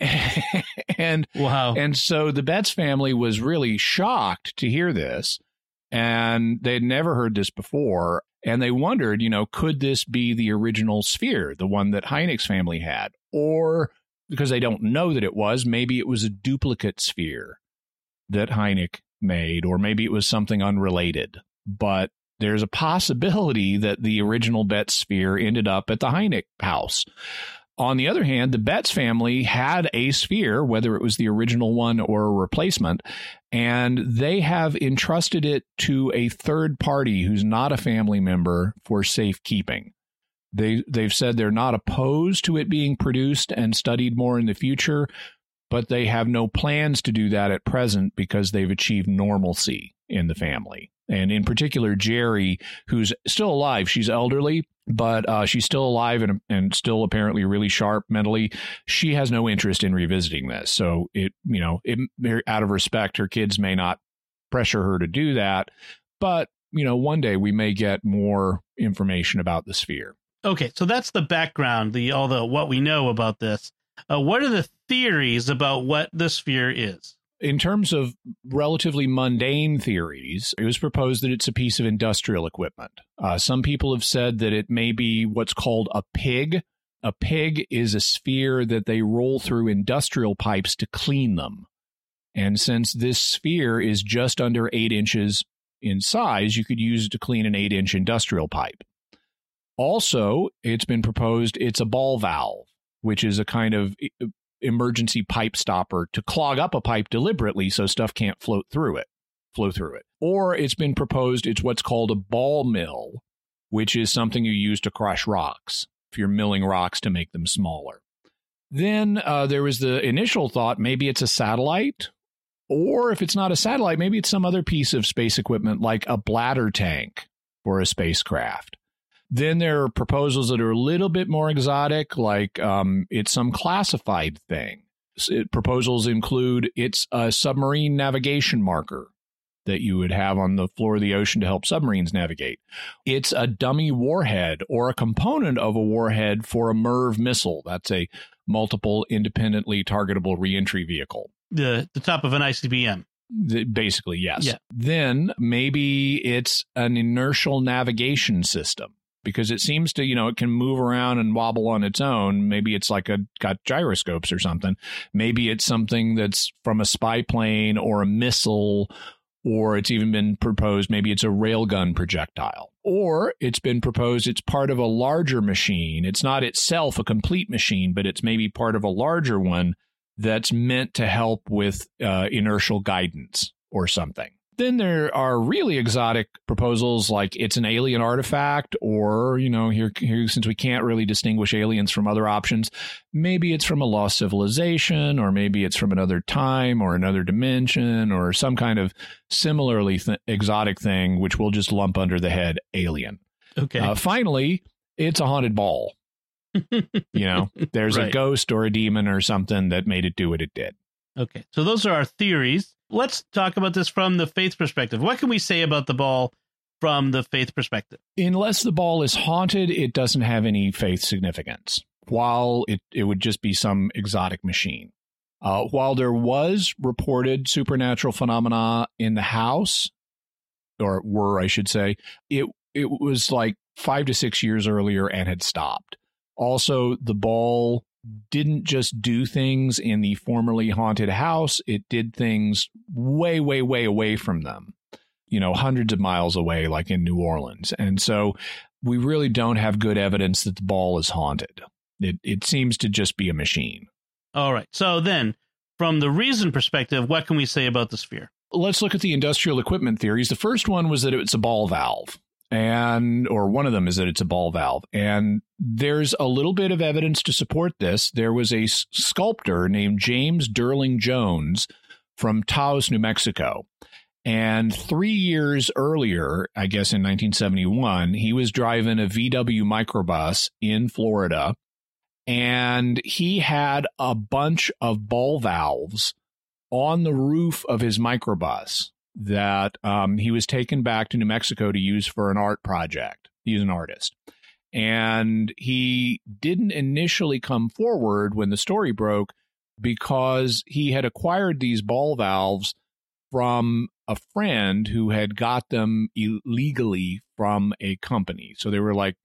and wow. And so the Betz family was really shocked to hear this. And they'd never heard this before. And they wondered, you know, could this be the original sphere, the one that Hynek's family had? Or because they don't know that it was, maybe it was a duplicate sphere that Hynek made, or maybe it was something unrelated. But there's a possibility that the original Betz sphere ended up at the Hynek house. On the other hand, the Betz family had a sphere, whether it was the original one or a replacement, and they have entrusted it to a third party who's not a family member for safekeeping. They they've said they're not opposed to it being produced and studied more in the future, but they have no plans to do that at present because they've achieved normalcy in the family. And in particular, Gerri, who's still alive, she's elderly, but uh, she's still alive and, and still apparently really sharp mentally. She has no interest in revisiting this. So it, you know, it, out of respect, her kids may not pressure her to do that. But, you know, one day we may get more information about the sphere. Okay, so that's the background, the all the what we know about this. Uh, what are the theories about what the sphere is? In terms of relatively mundane theories, it was proposed that it's a piece of industrial equipment. Uh, some people have said that it may be what's called a pig. A pig is a sphere that they roll through industrial pipes to clean them. And since this sphere is just under eight inches in size, you could use it to clean an eight inch industrial pipe. Also, it's been proposed it's a ball valve, which is a kind of emergency pipe stopper to clog up a pipe deliberately so stuff can't float through it, flow through it. Or it's been proposed it's what's called a ball mill, which is something you use to crush rocks if you're milling rocks to make them smaller. Then uh, there was the initial thought maybe it's a satellite, or if it's not a satellite, maybe it's some other piece of space equipment like a bladder tank for a spacecraft. Then there are proposals that are a little bit more exotic, like um, it's some classified thing. It, proposals include it's a submarine navigation marker that you would have on the floor of the ocean to help submarines navigate. It's a dummy warhead or a component of a warhead for a MIRV missile. That's a multiple independently targetable reentry vehicle. The the top of an ICBM. Basically, yes. Yeah. Then maybe it's an inertial navigation system because it seems to, you know, it can move around and wobble on its own. Maybe it's like a got gyroscopes or something. Maybe it's something that's from a spy plane or a missile, or it's even been proposed maybe it's a railgun projectile. Or it's been proposed it's part of a larger machine. It's not itself a complete machine, but it's maybe part of a larger one that's meant to help with uh, inertial guidance or something then there are really exotic proposals like it's an alien artifact, or, you know, here, here, since we can't really distinguish aliens from other options, maybe it's from a lost civilization, or maybe it's from another time or another dimension, or some kind of similarly th- exotic thing, which we'll just lump under the head alien. Okay. Uh, finally, it's a haunted ball. you know, there's Right. a ghost or a demon or something that made it do what it did. Okay, so those are our theories. Let's talk about this from the faith perspective. What can we say about the ball from the faith perspective? Unless the ball is haunted, it doesn't have any faith significance. While it, it would just be some exotic machine. Uh, while there was reported supernatural phenomena in the house, or were I should say, it it was like five to six years earlier and had stopped. Also, the ball didn't just do things in the formerly haunted house; it did things way, way, way away from them. You know, hundreds of miles away, like in New Orleans, and so we really don't have good evidence that the ball is haunted. It it seems to just be a machine. All right, so then from the reason perspective, what can we say about the sphere? let's look at the industrial equipment theories. The first one was that it's a ball valve. And, or one of them is that it's a ball valve. And there's a little bit of evidence to support this. There was a sculptor named James Durling Jones from Taos, New Mexico. And three years earlier, I guess in 1971, he was driving a VW microbus in Florida. And he had a bunch of ball valves on the roof of his microbus that um, he was taken back to New Mexico to use for an art project. He's an artist. And he didn't initially come forward when the story broke because he had acquired these ball valves from a friend who had got them illegally from a company. So they were like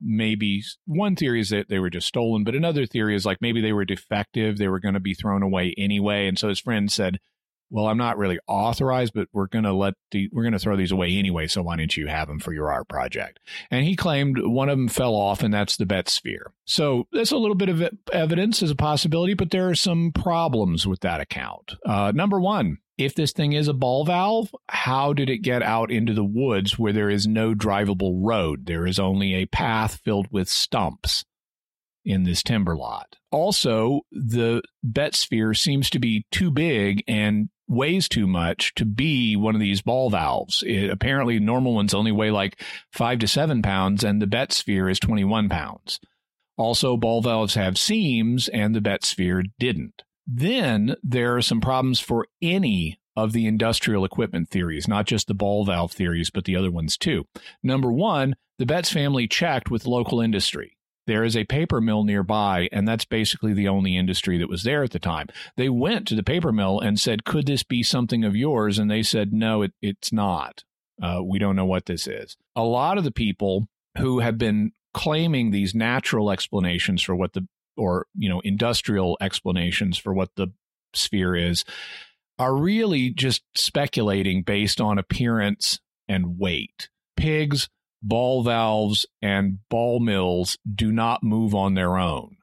maybe one theory is that they were just stolen, but another theory is like maybe they were defective, they were going to be thrown away anyway. And so his friend said, "Well, I'm not really authorized, but we're going to let the we're going to throw these away anyway. So why don't you have them for your art project?" And he claimed one of them fell off, and that's the Betz sphere. So that's a little bit of evidence as a possibility, but there are some problems with that account. Uh, number one. If this thing is a ball valve, how did it get out into the woods where there is no drivable road? There is only a path filled with stumps in this timber lot. Also, the Betz sphere seems to be too big and weighs too much to be one of these ball valves. It, apparently, normal ones only weigh like five to seven pounds, and the Betz sphere is 21 pounds. Also, ball valves have seams, and the Betz sphere didn't. Then there are some problems for any of the industrial equipment theories, not just the ball valve theories, but the other ones too. Number one, the Betz family checked with local industry. There is a paper mill nearby, and that's basically the only industry that was there at the time. They went to the paper mill and said, Could this be something of yours? And they said, No, it, it's not. Uh, we don't know what this is. A lot of the people who have been claiming these natural explanations for what the or you know industrial explanations for what the sphere is are really just speculating based on appearance and weight. Pigs, ball valves, and ball mills do not move on their own.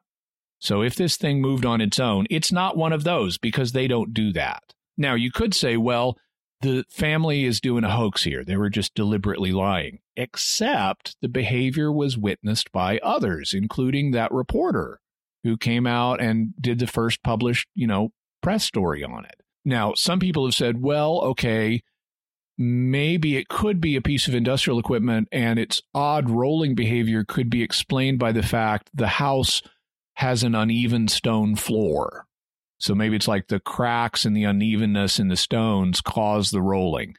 So if this thing moved on its own, it's not one of those because they don't do that. Now, you could say, well, the family is doing a hoax here. They were just deliberately lying, except the behavior was witnessed by others, including that reporter who came out and did the first published, you know, press story on it. Now, some people have said, well, okay, maybe it could be a piece of industrial equipment and its odd rolling behavior could be explained by the fact the house has an uneven stone floor. So maybe it's like the cracks and the unevenness in the stones cause the rolling.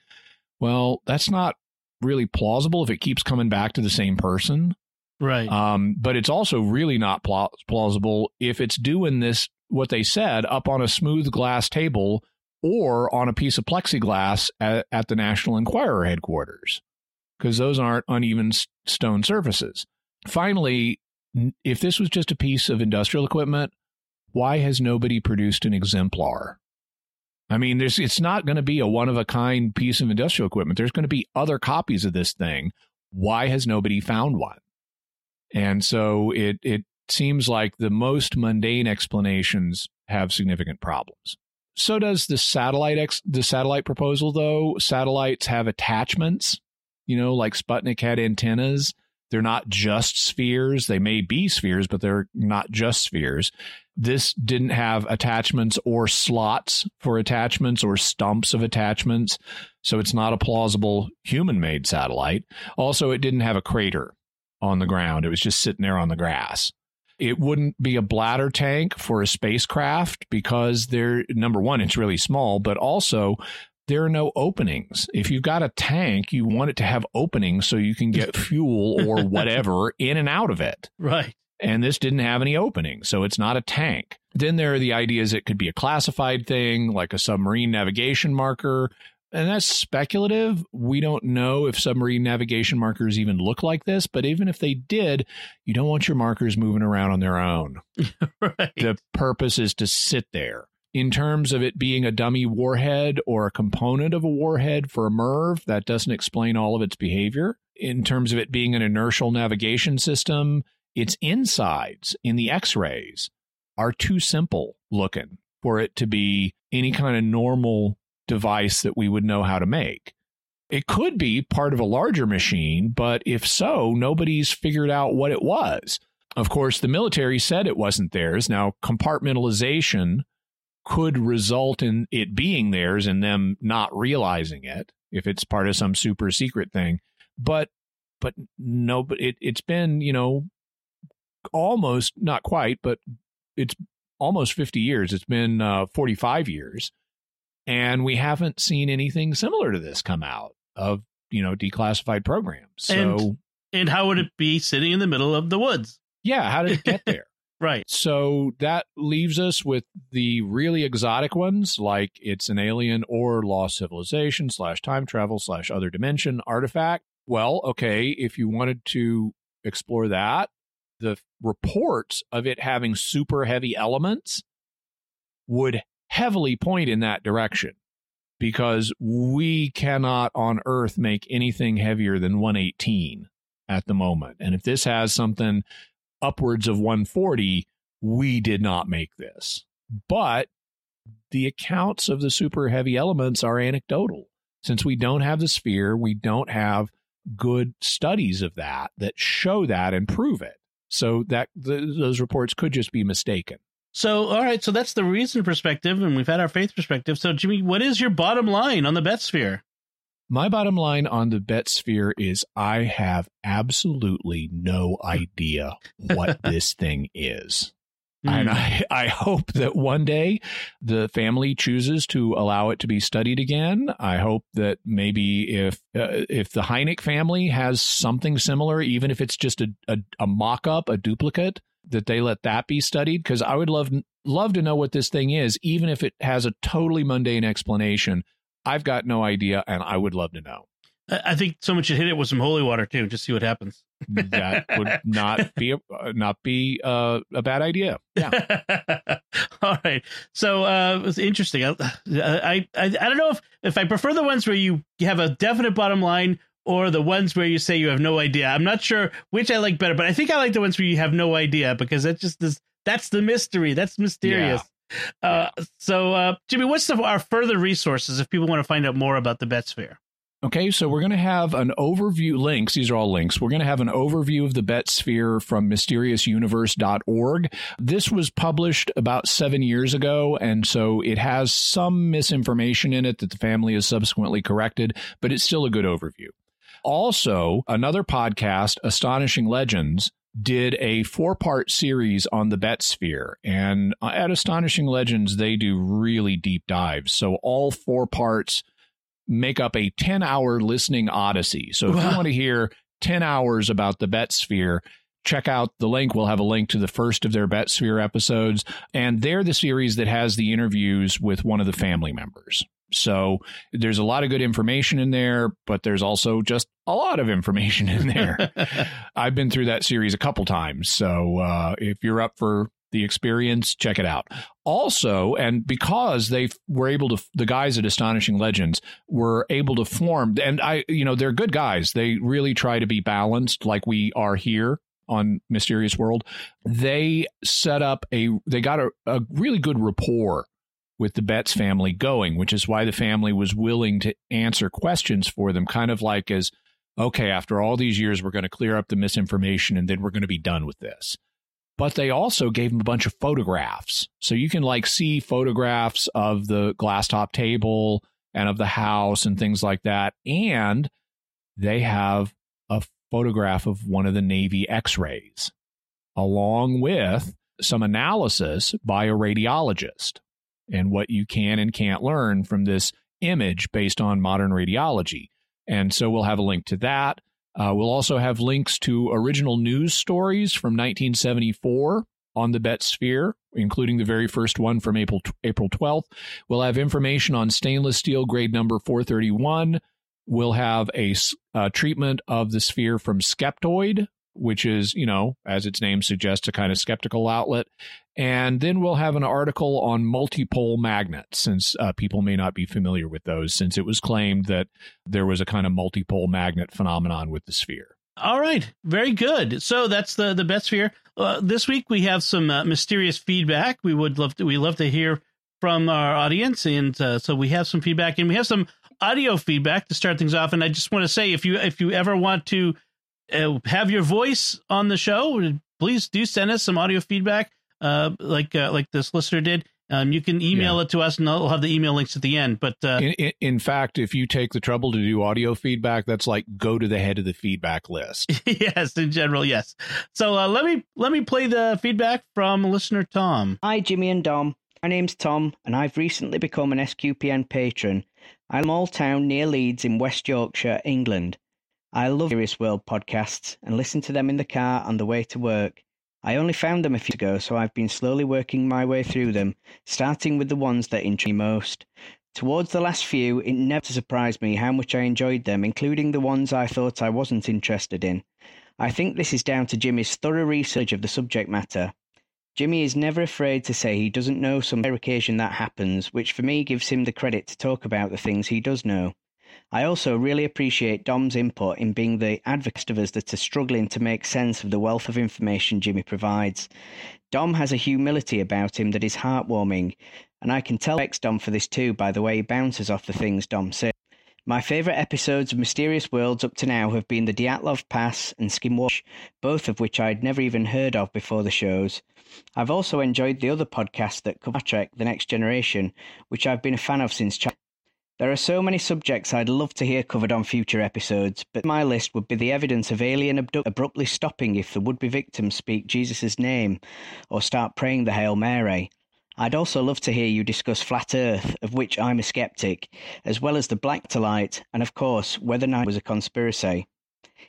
Well, that's not really plausible if it keeps coming back to the same person. Right. Um, but it's also really not pla- plausible if it's doing this, what they said, up on a smooth glass table or on a piece of plexiglass at, at the National Enquirer headquarters, because those aren't uneven stone surfaces. Finally, if this was just a piece of industrial equipment, why has nobody produced an exemplar? I mean, there's it's not going to be a one of a kind piece of industrial equipment. There's going to be other copies of this thing. Why has nobody found one? And so it it seems like the most mundane explanations have significant problems. So does the satellite ex- the satellite proposal though. Satellites have attachments, you know, like Sputnik had antennas. They're not just spheres. They may be spheres, but they're not just spheres. This didn't have attachments or slots for attachments or stumps of attachments. So it's not a plausible human made satellite. Also, it didn't have a crater on the ground. It was just sitting there on the grass. It wouldn't be a bladder tank for a spacecraft because they're number one, it's really small, but also there are no openings. If you've got a tank, you want it to have openings so you can get fuel or whatever in and out of it. Right. And this didn't have any openings, so it's not a tank. Then there are the ideas it could be a classified thing, like a submarine navigation marker. And that's speculative. We don't know if submarine navigation markers even look like this, but even if they did, you don't want your markers moving around on their own. right. The purpose is to sit there in terms of it being a dummy warhead or a component of a warhead for a MIRV, that doesn't explain all of its behavior. In terms of it being an inertial navigation system, its insides in the X rays are too simple looking for it to be any kind of normal device that we would know how to make. It could be part of a larger machine, but if so, nobody's figured out what it was. Of course, the military said it wasn't theirs. Now, compartmentalization could result in it being theirs and them not realizing it if it's part of some super secret thing. But but no, but it it's been you know almost not quite, but it's almost fifty years. It's been uh, forty five years, and we haven't seen anything similar to this come out of you know declassified programs. So. And, and how would it be sitting in the middle of the woods? Yeah, how did it get there? Right. So that leaves us with the really exotic ones, like it's an alien or lost civilization slash time travel slash other dimension artifact. Well, okay, if you wanted to explore that, the reports of it having super heavy elements would heavily point in that direction because we cannot on Earth make anything heavier than 118 at the moment. And if this has something upwards of 140, we did not make this. But the accounts of the super heavy elements are anecdotal. Since we don't have the sphere, we don't have good studies of that that show that and prove it. So that the, those reports could just be mistaken. So, all right, so that's the reason perspective, and we've had our faith perspective. So, Jimmy, what is your bottom line on the Betz sphere? My bottom line on the Betz sphere is I have absolutely no idea what this thing is. Mm. And I, I hope that one day the family chooses to allow it to be studied again. I hope that maybe if uh, if the Hynek family has something similar, even if it's just a, a, a mock up, a duplicate, that they let that be studied. Because I would love love to know what this thing is, even if it has a totally mundane explanation. I've got no idea, and I would love to know. I think someone should hit it with some holy water too, just see what happens. that would not be a, uh, not be uh, a bad idea. Yeah. All right. So uh, it's interesting. I, I I I don't know if if I prefer the ones where you have a definite bottom line or the ones where you say you have no idea. I'm not sure which I like better, but I think I like the ones where you have no idea because that just is that's the mystery. That's mysterious. Yeah. Uh, so, uh, Jimmy, what's the, our further resources if people want to find out more about the Betz sphere? Okay, so we're going to have an overview links. These are all links. We're going to have an overview of the Betz Sphere from mysteriousuniverse.org. This was published about seven years ago, and so it has some misinformation in it that the family has subsequently corrected, but it's still a good overview. Also, another podcast, Astonishing Legends, did a four part series on the Betz Sphere. And at Astonishing Legends, they do really deep dives. So all four parts make up a 10 hour listening odyssey. So if wow. you want to hear 10 hours about the Betz Sphere, check out the link. We'll have a link to the first of their Betz Sphere episodes. And they're the series that has the interviews with one of the family members. So there's a lot of good information in there, but there's also just a lot of information in there. I've been through that series a couple times. So uh, if you're up for the experience, check it out. Also, and because they were able to, the guys at Astonishing Legends were able to form, and I, you know, they're good guys. They really try to be balanced like we are here on Mysterious World. They set up a, they got a, a really good rapport with the Betz family going, which is why the family was willing to answer questions for them, kind of like as, okay, after all these years, we're going to clear up the misinformation and then we're going to be done with this. But they also gave them a bunch of photographs. So you can like see photographs of the glass top table and of the house and things like that. And they have a photograph of one of the Navy x rays, along with some analysis by a radiologist and what you can and can't learn from this image based on modern radiology. And so we'll have a link to that. Uh, we'll also have links to original news stories from 1974 on the Betz Sphere, including the very first one from April April 12th. We'll have information on stainless steel grade number 431. We'll have a, a treatment of the sphere from Skeptoid, which is, you know, as its name suggests, a kind of skeptical outlet. And then we'll have an article on multipole magnets, since uh, people may not be familiar with those, since it was claimed that there was a kind of multipole magnet phenomenon with the sphere. All right, very good. So that's the the Betz Sphere. Uh, this week we have some uh, mysterious feedback. We would love to we love to hear from our audience, and uh, so we have some feedback, and we have some audio feedback to start things off. And I just want to say, if you if you ever want to uh, have your voice on the show, please do send us some audio feedback, uh, like uh, like this listener did. Um, you can email yeah. it to us, and I'll have the email links at the end. But uh, in, in, in, fact, if you take the trouble to do audio feedback, that's like go to the head of the feedback list. yes, in general, yes. So uh, let me let me play the feedback from listener Tom. Hi, Jimmy and Dom. My name's Tom, and I've recently become an SQPN patron. I'm a small town near Leeds in West Yorkshire, England. I love Mysterious World podcasts and listen to them in the car on the way to work. I only found them a few ago, so I've been slowly working my way through them, starting with the ones that interest me most. Towards the last few, it never surprised me how much I enjoyed them, including the ones I thought I wasn't interested in. I think this is down to Jimmy's thorough research of the subject matter. Jimmy is never afraid to say he doesn't know some rare occasion that happens, which for me gives him the credit to talk about the things he does know. I also really appreciate Dom's input in being the advocate of us that are struggling to make sense of the wealth of information Jimmy provides. Dom has a humility about him that is heartwarming, and I can tell ex Dom for this too by the way he bounces off the things Dom says. My favourite episodes of Mysterious Worlds up to now have been the Dyatlov Pass and Skinwalker, both of which I'd never even heard of before the shows. I've also enjoyed the other podcasts that cover Trek The Next Generation, which I've been a fan of since childhood. There are so many subjects I'd love to hear covered on future episodes, but my list would be the evidence of alien abduct abruptly stopping if the would be victims speak Jesus' name or start praying the Hail Mary. I'd also love to hear you discuss Flat Earth, of which I'm a skeptic, as well as the Black to Light, and of course, whether night was a conspiracy.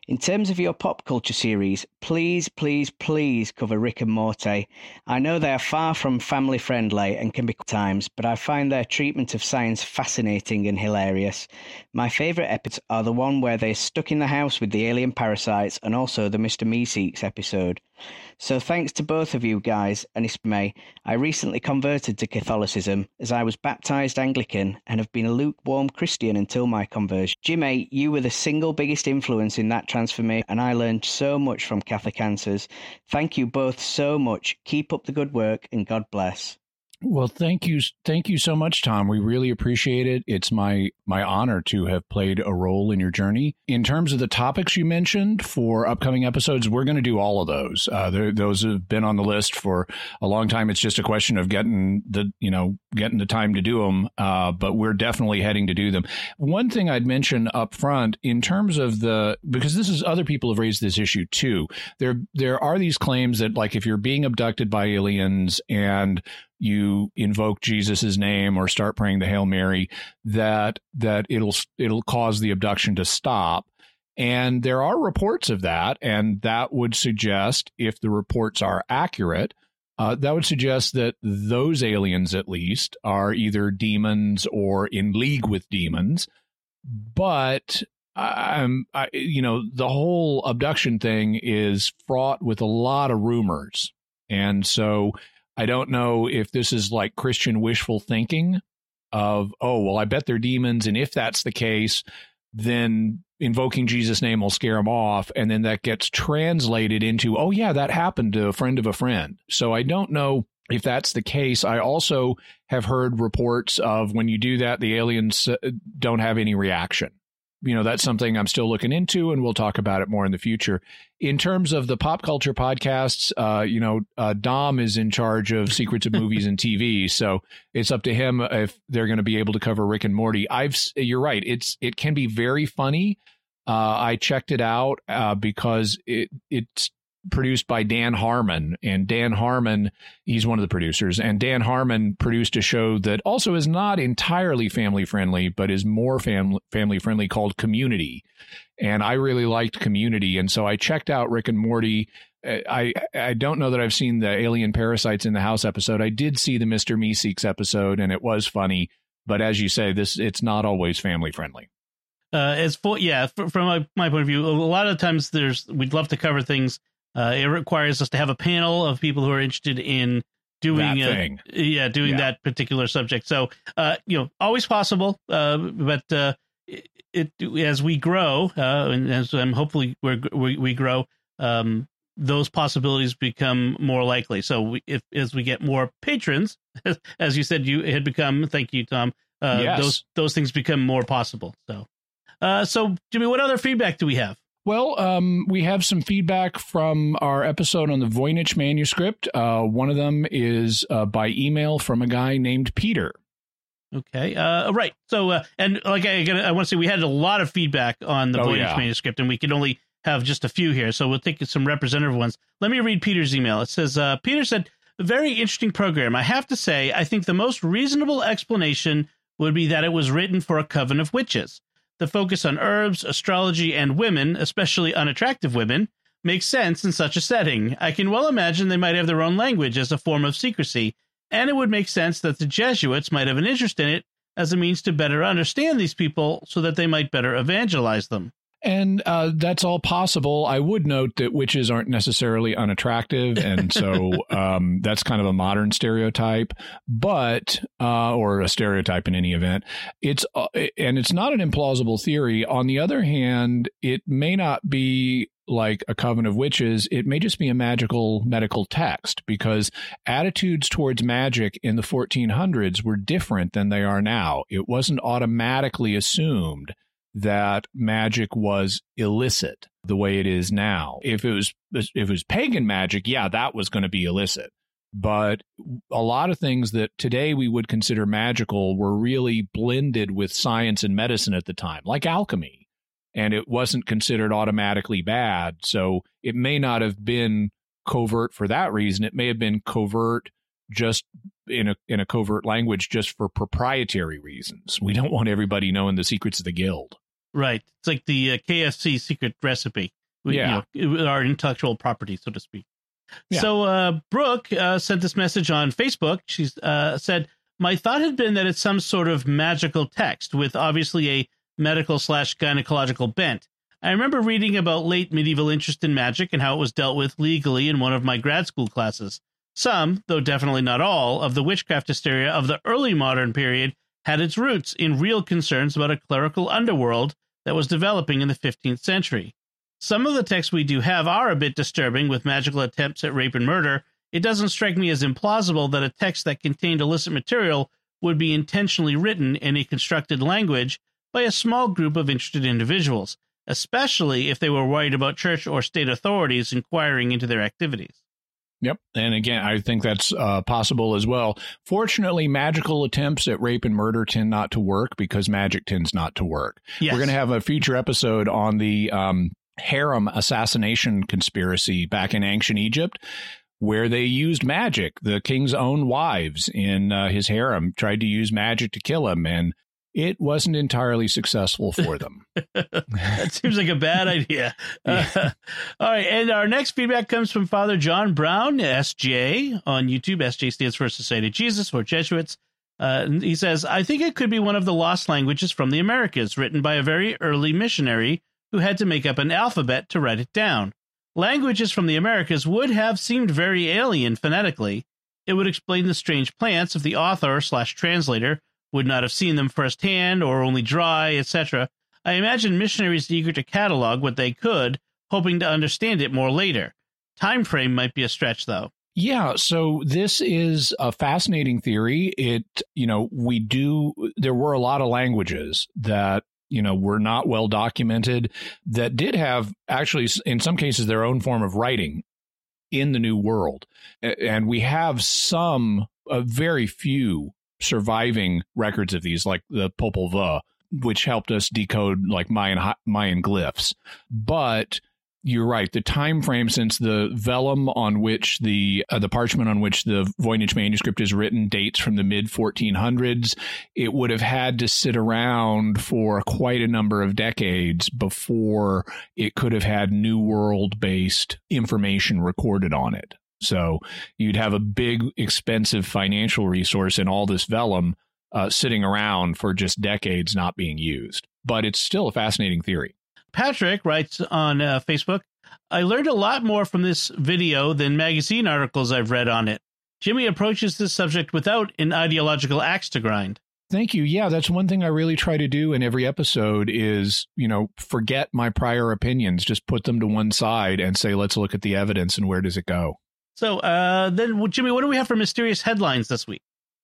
In terms of your pop culture series, please, please, please cover Rick and Morty. I know they are far from family friendly and can be times, but I find their treatment of science fascinating and hilarious. My favourite episodes are the one where they're stuck in the house with the alien parasites and also the Mr. Meeseeks episode. So thanks to both of you guys, and it's May, I recently converted to Catholicism as I was baptized Anglican and have been a lukewarm Christian until my conversion. Jimmy, you were the single biggest influence in that transformation, and I learned so much from Catholic Answers. Thank you both so much. Keep up the good work, and God bless. Well, thank you, thank you so much, Tom. We really appreciate it. It's my my honor to have played a role in your journey. In terms of the topics you mentioned for upcoming episodes, we're going to do all of those. Uh, those have been on the list for a long time. It's just a question of getting the you know getting the time to do them. Uh, but we're definitely heading to do them. One thing I'd mention up front in terms of the because this is other people have raised this issue too. There there are these claims that like if you're being abducted by aliens and you invoke Jesus's name or start praying the Hail Mary, that that it'll it'll cause the abduction to stop. And there are reports of that, and that would suggest, if the reports are accurate, uh, that would suggest that those aliens, at least, are either demons or in league with demons. But um, I, you know, the whole abduction thing is fraught with a lot of rumors, and so I don't know if this is like Christian wishful thinking of, oh, well, I bet they're demons. And if that's the case, then invoking Jesus' name will scare them off. And then that gets translated into, oh, yeah, that happened to a friend of a friend. So I don't know if that's the case, I also have heard reports of when you do that, the aliens uh, don't have any reaction. You know, that's something I'm still looking into, and we'll talk about it more in the future. In terms of the pop culture podcasts, uh, you know, uh, Dom is in charge of secrets of movies and TV, so it's up to him if they're going to be able to cover Rick and Morty. I've, you're right, it's it can be very funny. Uh, I checked it out uh, because it it's produced by Dan Harmon. And Dan Harmon, he's one of the producers. And Dan Harmon produced a show that also is not entirely family friendly, but is more fam- family friendly called Community. And I really liked Community. And so I checked out Rick and Morty. Uh, I I don't know that I've seen the Alien Parasites in the House episode. I did see the Mr. Meeseeks episode, and it was funny. But as you say, this it's not always family friendly. Uh, as for yeah, from my, my point of view, a lot of times there's we'd love to cover things uh, it requires us to have a panel of people who are interested in doing uh, yeah doing yeah. that particular subject. So uh, you know, always possible, uh, but uh, it, it, as we grow uh, and as um, hopefully we we grow, um, those possibilities become more likely. So we, if as we get more patrons, as you said, you had become. Thank you, Tom. Yes. Those those things become more possible. So. so, Jimmy, what other feedback do we have? Well, um, we have some feedback from our episode on the Voynich manuscript. Uh, one of them is uh, by email from a guy named Peter. Okay. Uh, right. So, uh, and like I, I want to say, we had a lot of feedback on the oh, Voynich yeah. manuscript, and we could only have just a few here. So we'll take some representative ones. Let me read Peter's email. It says, uh, Peter said, very interesting program. I have to say, I think the most reasonable explanation would be that it was written for a coven of witches. The focus on herbs, astrology, and women, especially unattractive women, makes sense in such a setting. I can well imagine they might have their own language as a form of secrecy, and it would make sense that the Jesuits might have an interest in it as a means to better understand these people so that they might better evangelize them. And uh, that's all possible. I would note that witches aren't necessarily unattractive, and so um, that's kind of a modern stereotype, but uh, or a stereotype in any event. It's uh, and it's not an implausible theory. On the other hand, it may not be like a coven of witches, it may just be a magical medical text because attitudes towards magic in the 1400s were different than they are now. It wasn't automatically assumed that magic was illicit the way it is now. If it was if it was pagan magic, yeah, that was going to be illicit. But a lot of things that today we would consider magical were really blended with science and medicine at the time, like alchemy. And it wasn't considered automatically bad. So it may not have been covert for that reason. It may have been covert just in a in a covert language just for proprietary reasons. We don't want everybody knowing the secrets of the guild. Right. It's like the uh, KFC secret recipe. We, yeah. You know, our intellectual property, so to speak. Yeah. So uh, Brooke uh, sent this message on Facebook. She uh, said, "My thought had been that it's some sort of magical text with obviously a medical slash gynecological bent. I remember reading about late medieval interest in magic and how it was dealt with legally in one of my grad school classes. Some, though definitely not all, of the witchcraft hysteria of the early modern period had its roots in real concerns about a clerical underworld that was developing in the 15th century. Some of the texts we do have are a bit disturbing with magical attempts at rape and murder. It doesn't strike me as implausible that a text that contained illicit material would be intentionally written in a constructed language by a small group of interested individuals, especially if they were worried about church or state authorities inquiring into their activities. Yep. And again, I think that's uh, possible as well. Fortunately, magical attempts at rape and murder tend not to work because magic tends not to work. Yes. We're going to have a future episode on the um, harem assassination conspiracy back in ancient Egypt. Where they used magic, the king's own wives in uh, his harem tried to use magic to kill him, and it wasn't entirely successful for them. that seems like a bad idea. Yeah. Uh, all right. And our next feedback comes from Father John Brown, SJ, on YouTube. SJ stands for Society of Jesus or Jesuits. Uh, he says, I think it could be one of the lost languages from the Americas, written by a very early missionary who had to make up an alphabet to write it down. Languages from the Americas would have seemed very alien phonetically. It would explain the strange plants if the author slash translator would not have seen them firsthand or only dry, etc. I imagine missionaries eager to catalog what they could, hoping to understand it more later. Time frame might be a stretch, though. Yeah, so this is a fascinating theory. It, you know, we do, there were a lot of languages that, you know, were not well documented that did have actually, in some cases, their own form of writing in the New World. And we have some, a very few surviving records of these, like the Popol Vuh, which helped us decode like Mayan, Mayan glyphs. But you're right. The time frame since the vellum on which the uh, the parchment on which the Voynich manuscript is written dates from the mid 1400s. It would have had to sit around for quite a number of decades before it could have had New World based information recorded on it. So you'd have a big, expensive financial resource and all this vellum uh, sitting around for just decades not being used. But it's still a fascinating theory. Patrick writes on uh, Facebook I learned a lot more from this video than magazine articles I've read on it. Jimmy approaches this subject without an ideological axe to grind. Thank you. Yeah, that's one thing I really try to do in every episode is, you know, forget my prior opinions, just put them to one side and say, let's look at the evidence and where does it go. So, uh, then, Jimmy, what do we have for mysterious headlines this week?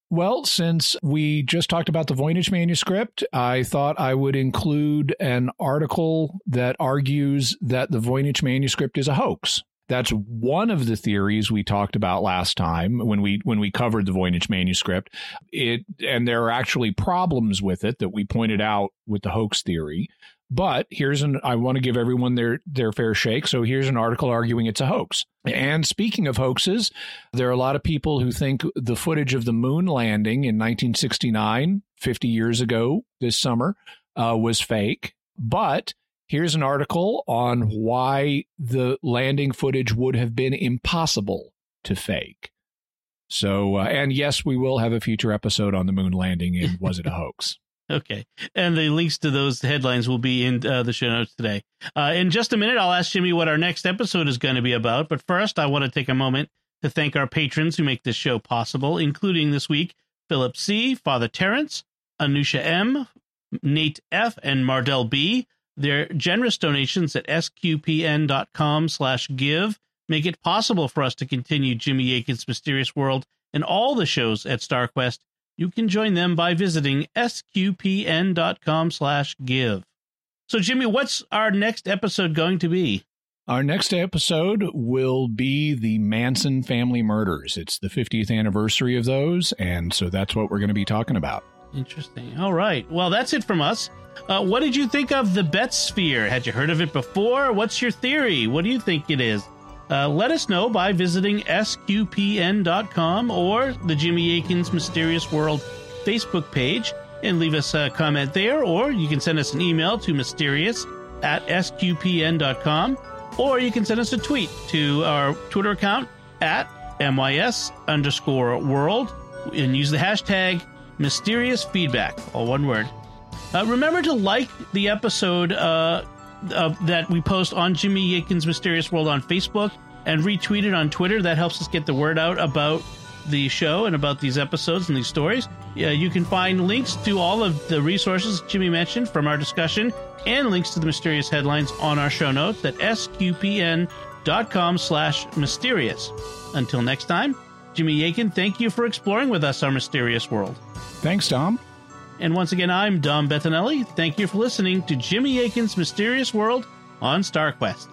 Well, since we just talked about the Voynich manuscript, I thought I would include an article that argues that the Voynich manuscript is a hoax. That's one of the theories we talked about last time when we when we covered the Voynich manuscript. It and there are actually problems with it that we pointed out with the hoax theory. But here's an I want to give everyone their their fair shake. So here's an article arguing it's a hoax. And speaking of hoaxes, there are a lot of people who think the footage of the moon landing in 1969, 50 years ago this summer, uh, was fake. But here's an article on why the landing footage would have been impossible to fake. So, uh, and yes, we will have a future episode on the moon landing and was it a hoax? Okay. And the links to those headlines will be in uh, the show notes today. Uh, in just a minute, I'll ask Jimmy what our next episode is going to be about. But first, I want to take a moment to thank our patrons who make this show possible, including this week Philip C., Father Terrence, Anusha M., Nate F., and Mardell B. Their generous donations at sqpn.com slash give make it possible for us to continue Jimmy Akin's Mysterious World and all the shows at StarQuest you can join them by visiting sqpn.com slash give. So, Jimmy, what's our next episode going to be? Our next episode will be the Manson family murders. It's the 50th anniversary of those, and so that's what we're going to be talking about. Interesting. All right. Well, that's it from us. Uh, what did you think of the Betz Sphere? Had you heard of it before? What's your theory? What do you think it is? Uh, let us know by visiting sqpn.com or the Jimmy Akin's Mysterious World Facebook page and leave us a comment there, or you can send us an email to mysterious at sqpn.com, or you can send us a tweet to our Twitter account at mys underscore world and use the hashtag mysterious feedback, all one word. Uh, remember to like the episode uh, uh, that we post on Jimmy Akin's Mysterious World on Facebook and retweet it on Twitter. That helps us get the word out about the show and about these episodes and these stories. Yeah, you can find links to all of the resources Jimmy mentioned from our discussion and links to the mysterious headlines on our show notes at sqpn.com slash mysterious. Until next time, Jimmy Akin, thank you for exploring with us our mysterious world. Thanks, Dom. And once again, I'm Dom Bettinelli. Thank you for listening to Jimmy Akin's Mysterious World on StarQuest.